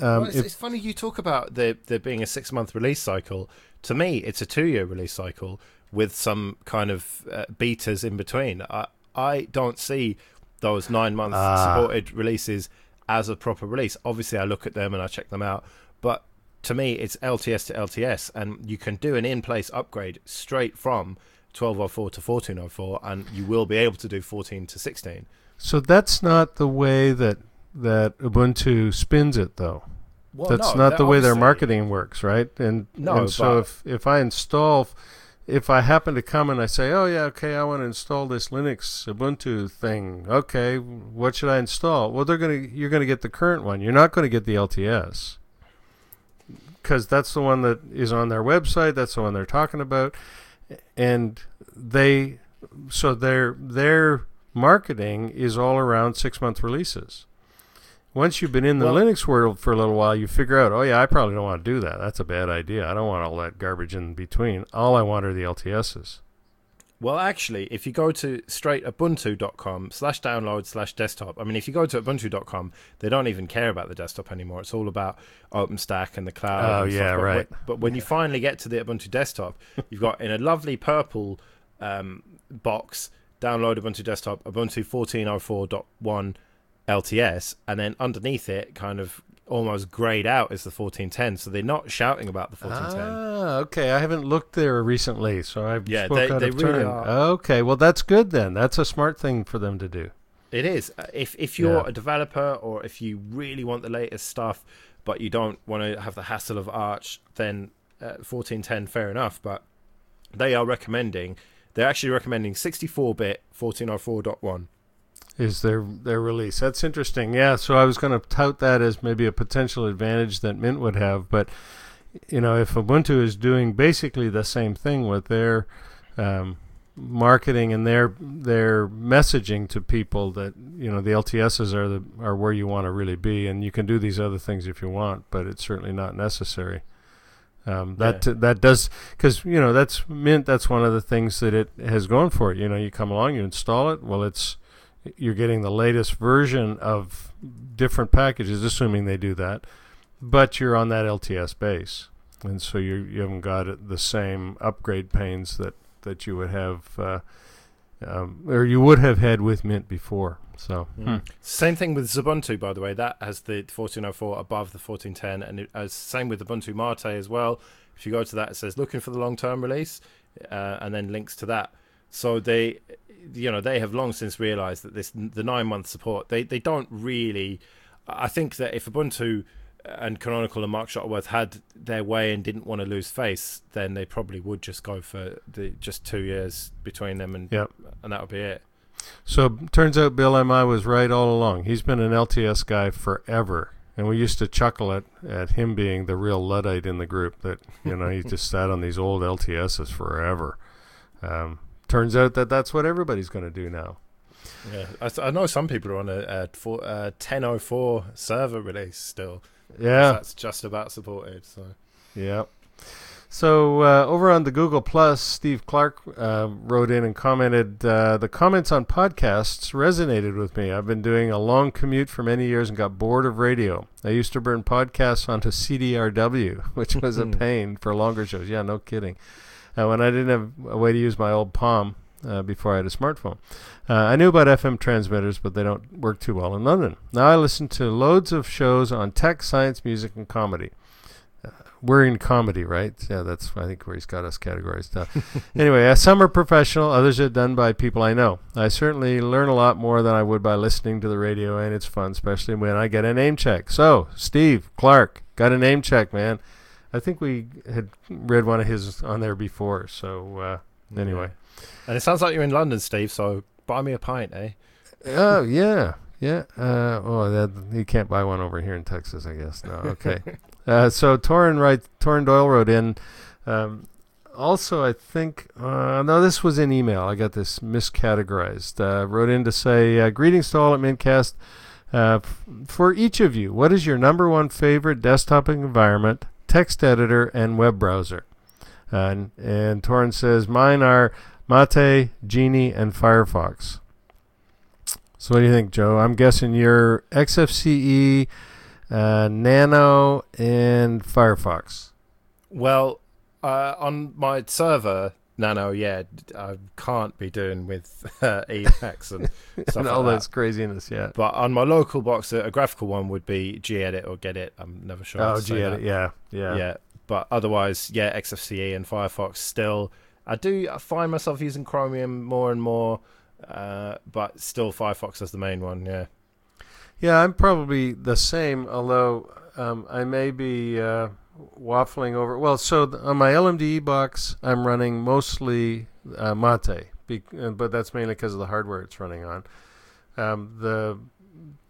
Um, well, it's, it's funny you talk about there there being a six month release cycle. To me, it's a two year release cycle with some kind of uh, betas in between. I I don't see those nine month Ah. supported releases as a proper release. Obviously, I look at them and I check them out, but to me, it's LTS to LTS, and you can do an in place upgrade straight from 1204 to 1404, and you will be able to do 14 to 16. So that's not the way that that Ubuntu spins it, though. Well, that's no, not the way their marketing works, right? And, No, and so if if I install, if I happen to come and I say, oh yeah, okay, I want to install this Linux Ubuntu thing. Okay, what should I install? Well, they're gonna you're gonna get the current one. You're not going to get the LTS because that's the one that is on their website. That's the one they're talking about, and they so their their marketing is all around six month releases. Once you've been in the Well- Linux world for a little while, you figure out, oh yeah, I probably don't want to do that. That's a bad idea. I don't want all that garbage in between. All I want are the LTSs. Well, actually, if you go to straightubuntu.com slash download slash desktop, I mean, if you go to ubuntu.com, they don't even care about the desktop anymore. It's all about OpenStack and the cloud. Oh, stuff. yeah, But right. when- but when you finally get to the Ubuntu desktop, you've got in a lovely purple um, box, download Ubuntu desktop, Ubuntu 1404.1 LTS, and then underneath it, kind of almost grayed out, is the 1410. So they're not shouting about the 1410. Ah, okay. I haven't looked there recently, so I've Yeah, they- out they of really turn. are. Okay, well that's good then. That's a smart thing for them to do. It is. Uh, If if you're Yeah. a developer or if you really want the latest stuff, but you don't want to have the hassle of Arch, then uh, 1410 fair enough. But they are recommending. They're actually recommending 64-bit 1404.1. Is their their release? That's interesting. Yeah. So I was going to tout that as maybe a potential advantage that Mint would have, but you know, if Ubuntu is doing basically the same thing with their um, marketing and their their messaging to people that you know the LTSs are the are where you want to really be, and you can do these other things if you want, but it's certainly not necessary. Um, that that does because you know that's Mint. That's one of the things that it has going for it. You know, you come along, you install it. Well, it's you're getting the latest version of different packages, assuming they do that, but you're on that LTS base, and so you you haven't got the same upgrade pains that that you would have, uh, um, or you would have had with Mint before. So hmm. Same thing with Ubuntu, by the way. That has the 1404 above the 1410, and it, as same with Ubuntu Mate as well. If you go to that, it says looking for the long-term release, uh, and then links to that. So they, you know, they have long since realised that this the nine-month support. They they don't really. I think that if Ubuntu and Canonical and Mark Shuttleworth had their way and didn't want to lose face, then they probably would just go for the just two years between them, and Yep. and that would be it. So turns out Bill Mi was right all along. He's been an LTS guy forever, and we used to chuckle at at him being the real luddite in the group. That you know he just sat on these old LTSs forever. Um, turns out that that's what everybody's going to do now. Yeah, I, I know some people are on a, a, four, a 1004 server release still. Yeah, That's just about supported. So Yeah. So uh, over on the Google Plus, Steve Clark uh, wrote in and commented, uh, "The comments on podcasts resonated with me. I've been doing a long commute for many years and got bored of radio. I used to burn podcasts onto CDRW, which was a pain for longer shows. Yeah, no kidding. Uh, when I didn't have a way to use my old Palm uh, before I had a smartphone, uh, I knew about FM transmitters, but they don't work too well in London. Now I listen to loads of shows on tech, science, music, and comedy." we're in comedy, right? Yeah, that's I think where he's got us categorized. Uh, anyway, uh, some are professional, others are done by people I know. I certainly learn a lot more than I would by listening to the radio, and it's fun, especially when I get a name check. So, Steve Clark got a name check, man. I think we had read one of his on there before. So uh, anyway, and it sounds like you're in London, Steve. So buy me a pint, eh? oh yeah, yeah. Uh, oh, that you can't buy one over here in Texas, I guess. No, okay. Uh, so Torin Torin Doyle wrote in. Um, also, I think uh, no, this was in email. I got this miscategorized. Uh, wrote in to say uh, greetings to all at Mintcast. Uh, f- for each of you, what is your number one favorite desktop environment, text editor, and web browser? and and Torin says mine are Mate, Geany, and Firefox. So what do you think, Joe? I'm guessing you're XFCE, uh, Nano, and Firefox. Well, uh, on my server, Nano, yeah, I can't be doing with uh, Emacs and stuff and all like that's that. craziness, yeah. But on my local box, a a graphical one would be gedit or Gedit. I'm never sure. Oh, to say gee, that. yeah, yeah, yeah. But otherwise, yeah, XFCE and Firefox still. I do find myself using Chromium more and more, uh, but still Firefox is the main one. Yeah. Yeah, I'm probably the same, although um, I may be uh, waffling over. Well, so th- on my LMDE box, I'm running mostly uh, Mate, be- uh, but that's mainly because of the hardware it's running on. Um, the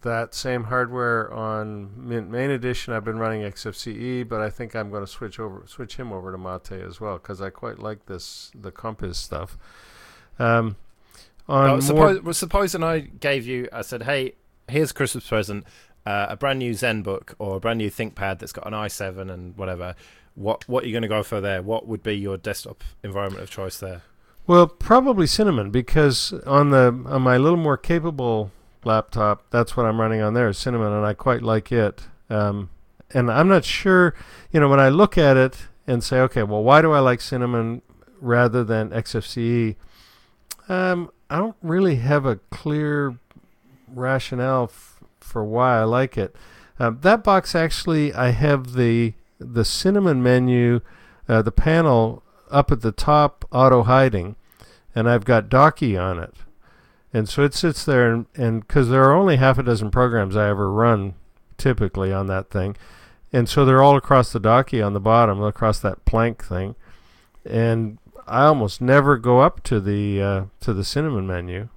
that same hardware on Mint Main Edition, I've been running XFCE, but I think I'm going to switch over, switch him over to Mate as well because I quite like this the Compiz stuff. Um, on more, suppose, well, supposing I gave you, I said, hey, here's Christmas present, uh, a brand new ZenBook or a brand new ThinkPad that's got an i7 and whatever. What what are you going to go for there? What would be your desktop environment of choice there? Well, probably Cinnamon because on the on my little more capable laptop, that's what I'm running on there, Cinnamon, and I quite like it. Um, and I'm not sure, you know, when I look at it and say, okay, well, why do I like Cinnamon rather than XFCE? Um, I don't really have a clear rationale for why I like it. Um, that box actually, I have the the Cinnamon menu, uh, the panel up at the top auto hiding and I've got Docky on it. And so it sits there and and cuz there are only half a dozen programs I ever run typically on that thing. And so they're all across the Docky on the bottom, across that plank thing. And I almost never go up to the uh, to the cinnamon menu.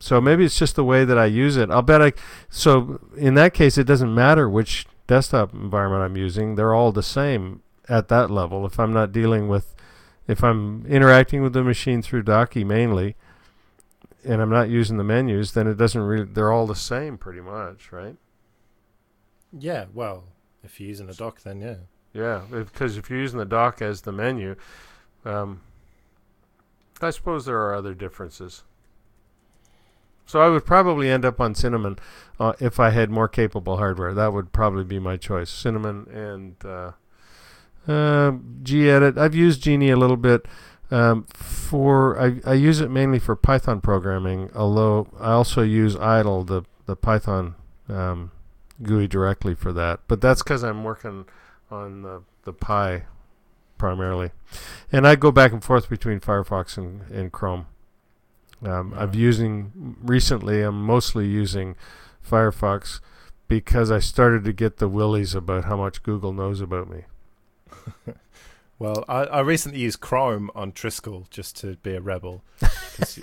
So maybe it's just the way that I use it. I'll bet I so in that case it doesn't matter which desktop environment I'm using. They're all the same at that level if I'm not dealing with if I'm interacting with the machine through Docky mainly and I'm not using the menus, then it doesn't really they're all the same pretty much, right? Yeah, well, if you're using a dock, then yeah. Yeah, because if you're using the dock as the menu, um, I suppose there are other differences. So I would probably end up on Cinnamon uh, if I had more capable hardware. That would probably be my choice. Cinnamon and uh, uh, gedit. I've used Geany a little bit um, for. I, I use it mainly for Python programming. Although I also use Idle, the the Python um, GUI directly for that. But that's because I'm working on the the Pi primarily, and I go back and forth between Firefox and, and Chrome. Um, I'm using recently. I'm mostly using Firefox because I started to get the willies about how much Google knows about me. Well, I, I recently used Chrome on Trisquel just to be a rebel, just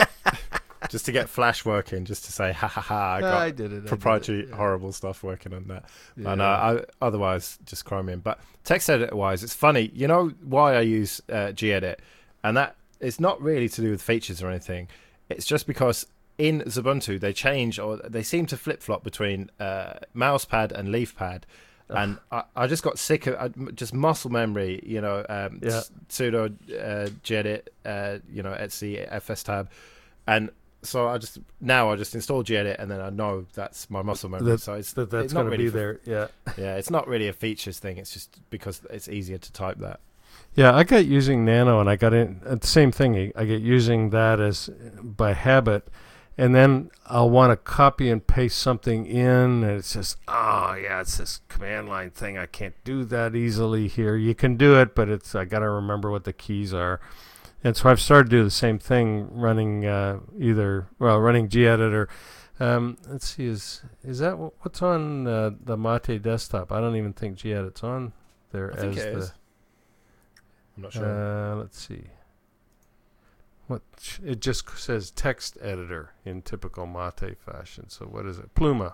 to get Flash working, just to say, ha ha ha, I got did it. proprietary horrible stuff working on that. And uh, I, otherwise, just Chromium. But text editor wise, it's funny. You know why I use uh, gedit, and that it's not really to do with features or anything. It's just because in Ubuntu they change or they seem to flip flop between uh, mousepad and leafpad. And I, I just got sick of I, just muscle memory, you know, um, Yeah. sudo uh, gedit, uh, you know, etc fstab, and so I just now I just install gedit and then I know that's my muscle memory. That- so it's That that's it's not going to really be there. Yeah. yeah, it's not really a features thing. It's just because it's easier to type that. Yeah, I got using Nano, and I got in uh, the same thing. I get using that as by habit, and then I'll want to copy and paste something in, and it's just, oh yeah, it's this command line thing. I can't do that easily here. You can do it, but it's I got to remember what the keys are, and so I've started to do the same thing, running uh, either well, running gedit. Um, let's see, is is that what's on uh, the Mate desktop? I don't even think gedit's on there I think as it the. is. I'm not sure. Uh, let's see. What it just says text editor in typical Mate fashion. So what is it? Pluma,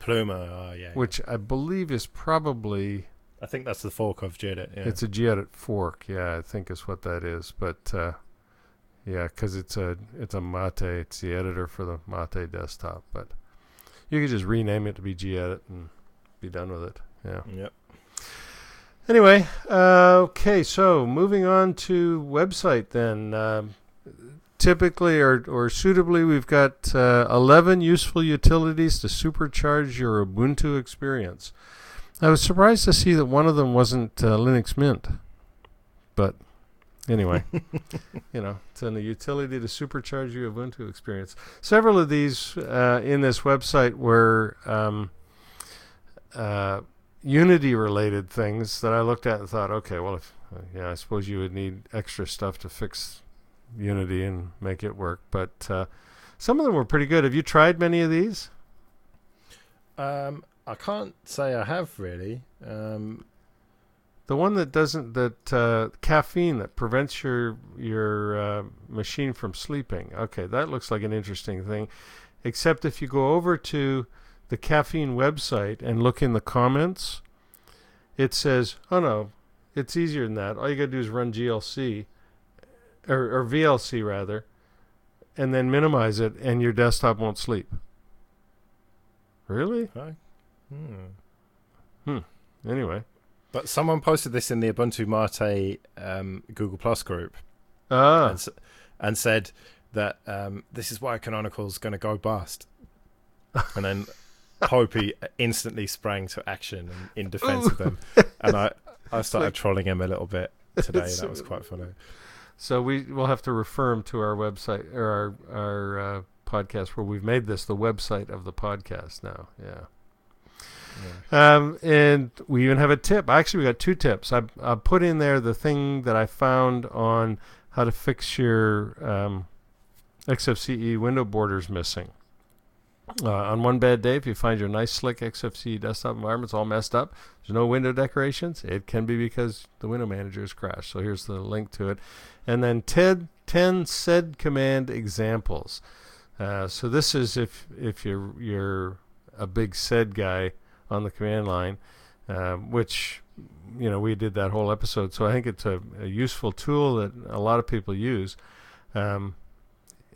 Pluma, oh, yeah. which I believe is probably I think that's the fork of gedit. Yeah. it's a gedit fork. Yeah, I think is what that is. But uh, yeah, because it's a it's a Mate. It's the editor for the Mate desktop. But you could just rename it to be gedit and be done with it. Yeah. Yep. Anyway, uh, okay, so moving on to website then. Um, typically or, or suitably, we've got uh, 11 useful utilities to supercharge your Ubuntu experience. I was surprised to see that one of them wasn't uh, Linux Mint. But anyway, you know, it's a utility to supercharge your Ubuntu experience. Several of these uh, in this website were. Um, uh, Unity related things that I looked at and thought, okay, well, if, uh, yeah, I suppose you would need extra stuff to fix Unity and make it work. But uh, some of them were pretty good. Have you tried many of these? Um, I can't say I have really. Um, The one that doesn't that uh, caffeine that prevents your your uh, machine from sleeping. Okay, that looks like an interesting thing. Except if you go over to the caffeine website and look in the comments, it says, "Oh no, it's easier than that. All you gotta do is run GLC or, or VLC rather, and then minimize it, and your desktop won't sleep." Really? hmm. Hmm. Anyway. But someone posted this in the Ubuntu Mate um, Google Plus group Ah. and, and said that um, this is why Canonical's going to go bust. And then Popey instantly sprang to action in, defense of them. And I, I started like- trolling him a little bit today. That was quite funny. So we will have to refer him to our website or our our uh, podcast where we've made this the website of the podcast now. Yeah. Yeah. Um, and we even have a tip. Actually, we got two tips. I I put in there the thing that I found on how to fix your um, XFCE window borders missing. Uh, on one bad day, if you find your nice slick XFCE desktop environment's all messed up, there's no window decorations. It can be because the window manager has crashed. So here's the link to it, and then TED 10 sed command examples. Uh, so this is if if you're you're a big sed guy on the command line, uh, which you know we did that whole episode. So I think it's a, a useful tool that a lot of people use. Um,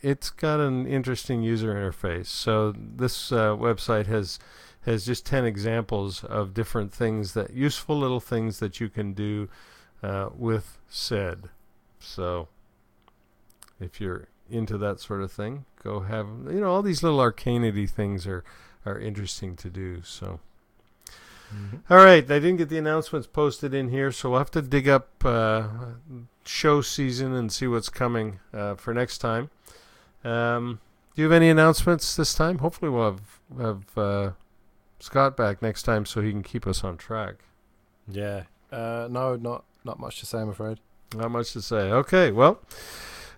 it's got an interesting user interface. So this uh, website has has just ten examples of different things that useful little things that you can do uh, with sed. So if you're into that sort of thing, go have you know all these little arcanity things are are interesting to do. So. All right, I didn't get the announcements posted in here, so we'll have to dig up uh, show season and see what's coming uh, for next time. Um, do you have any announcements this time? Hopefully, we'll have have uh, Scott back next time so he can keep us on track. Yeah. Uh, no, not not much to say, I'm afraid. Not much to say. Okay, well,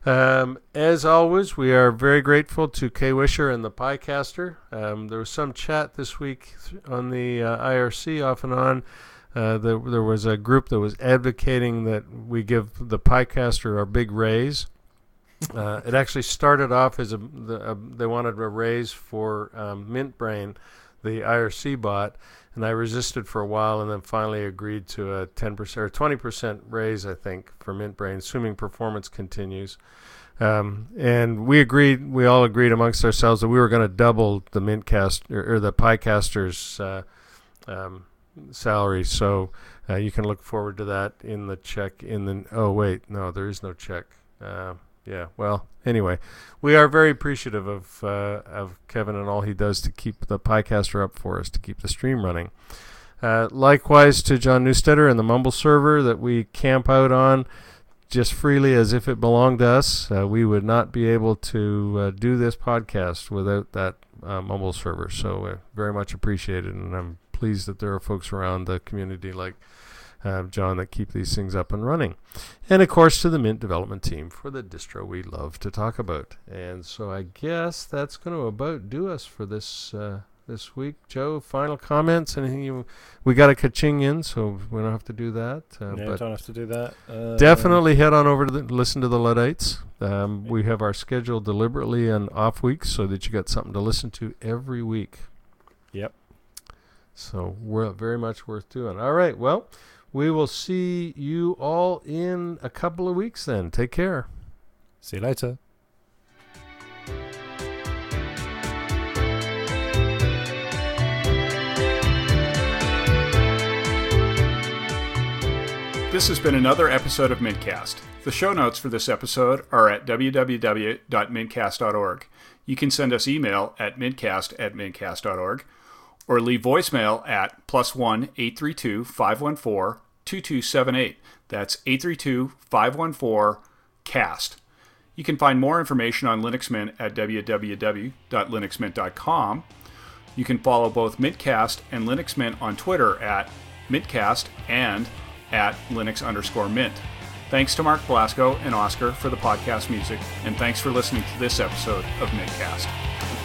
um, as always, we are very grateful to Kay Wisher and the Piecaster. Um, there was some chat this week th- on the uh, IRC off and on. Uh, there, there was a group that was advocating that we give the Piecaster a big raise. Uh, it actually started off as a, the, a they wanted a raise for um, Mint Brain, the IRC bot, and I resisted for a while, and then finally agreed to a 10% or 20% raise, I think, for Mint Brain, assuming performance continues. Um, and we agreed, we all agreed amongst ourselves that we were going to double the Mintcast or, or the Picasters uh, um, salary. So uh, you can look forward to that in the check. In the oh wait, no, there is no check. Uh, yeah. Well, anyway, we are very appreciative of uh, of Kevin and all he does to keep the Picaster up for us, to keep the stream running. Uh, likewise to John Newstetter and the Mumble server that we camp out on just freely as if it belonged to us. Uh, we would not be able to uh, do this podcast without that uh, Mumble server. So uh, very much appreciated, and I'm pleased that there are folks around the community like uh, John that keep these things up and running. And of course to the Mint development team for the distro we love to talk about. And so I guess that's going to about do us for this uh, this week. Joe, final comments? Anything you? We got a kaching in, so we don't have to do that. Uh, yeah, don't have to do that. Uh, definitely head on over to the, listen to the Luddites. Um, we have our schedule deliberately on off weeks so that you got something to listen to every week. Yep. So we're very much worth doing. All right. Well, we will see you all in a couple of weeks then. Take care. See you later. This has been another episode of Mintcast. The show notes for this episode are at www.mintcast.org. You can send us email at mintcast at mintcast.org or leave voicemail at plus one 832 514 2278. That's 832 514 CAST. You can find more information on Linux Mint at www.linuxmint.com. You can follow both Mintcast and Linux Mint on Twitter at Mintcast and at Linux underscore Mint. Thanks to Mark Blasco and Oscar for the podcast music, and thanks for listening to this episode of Mintcast.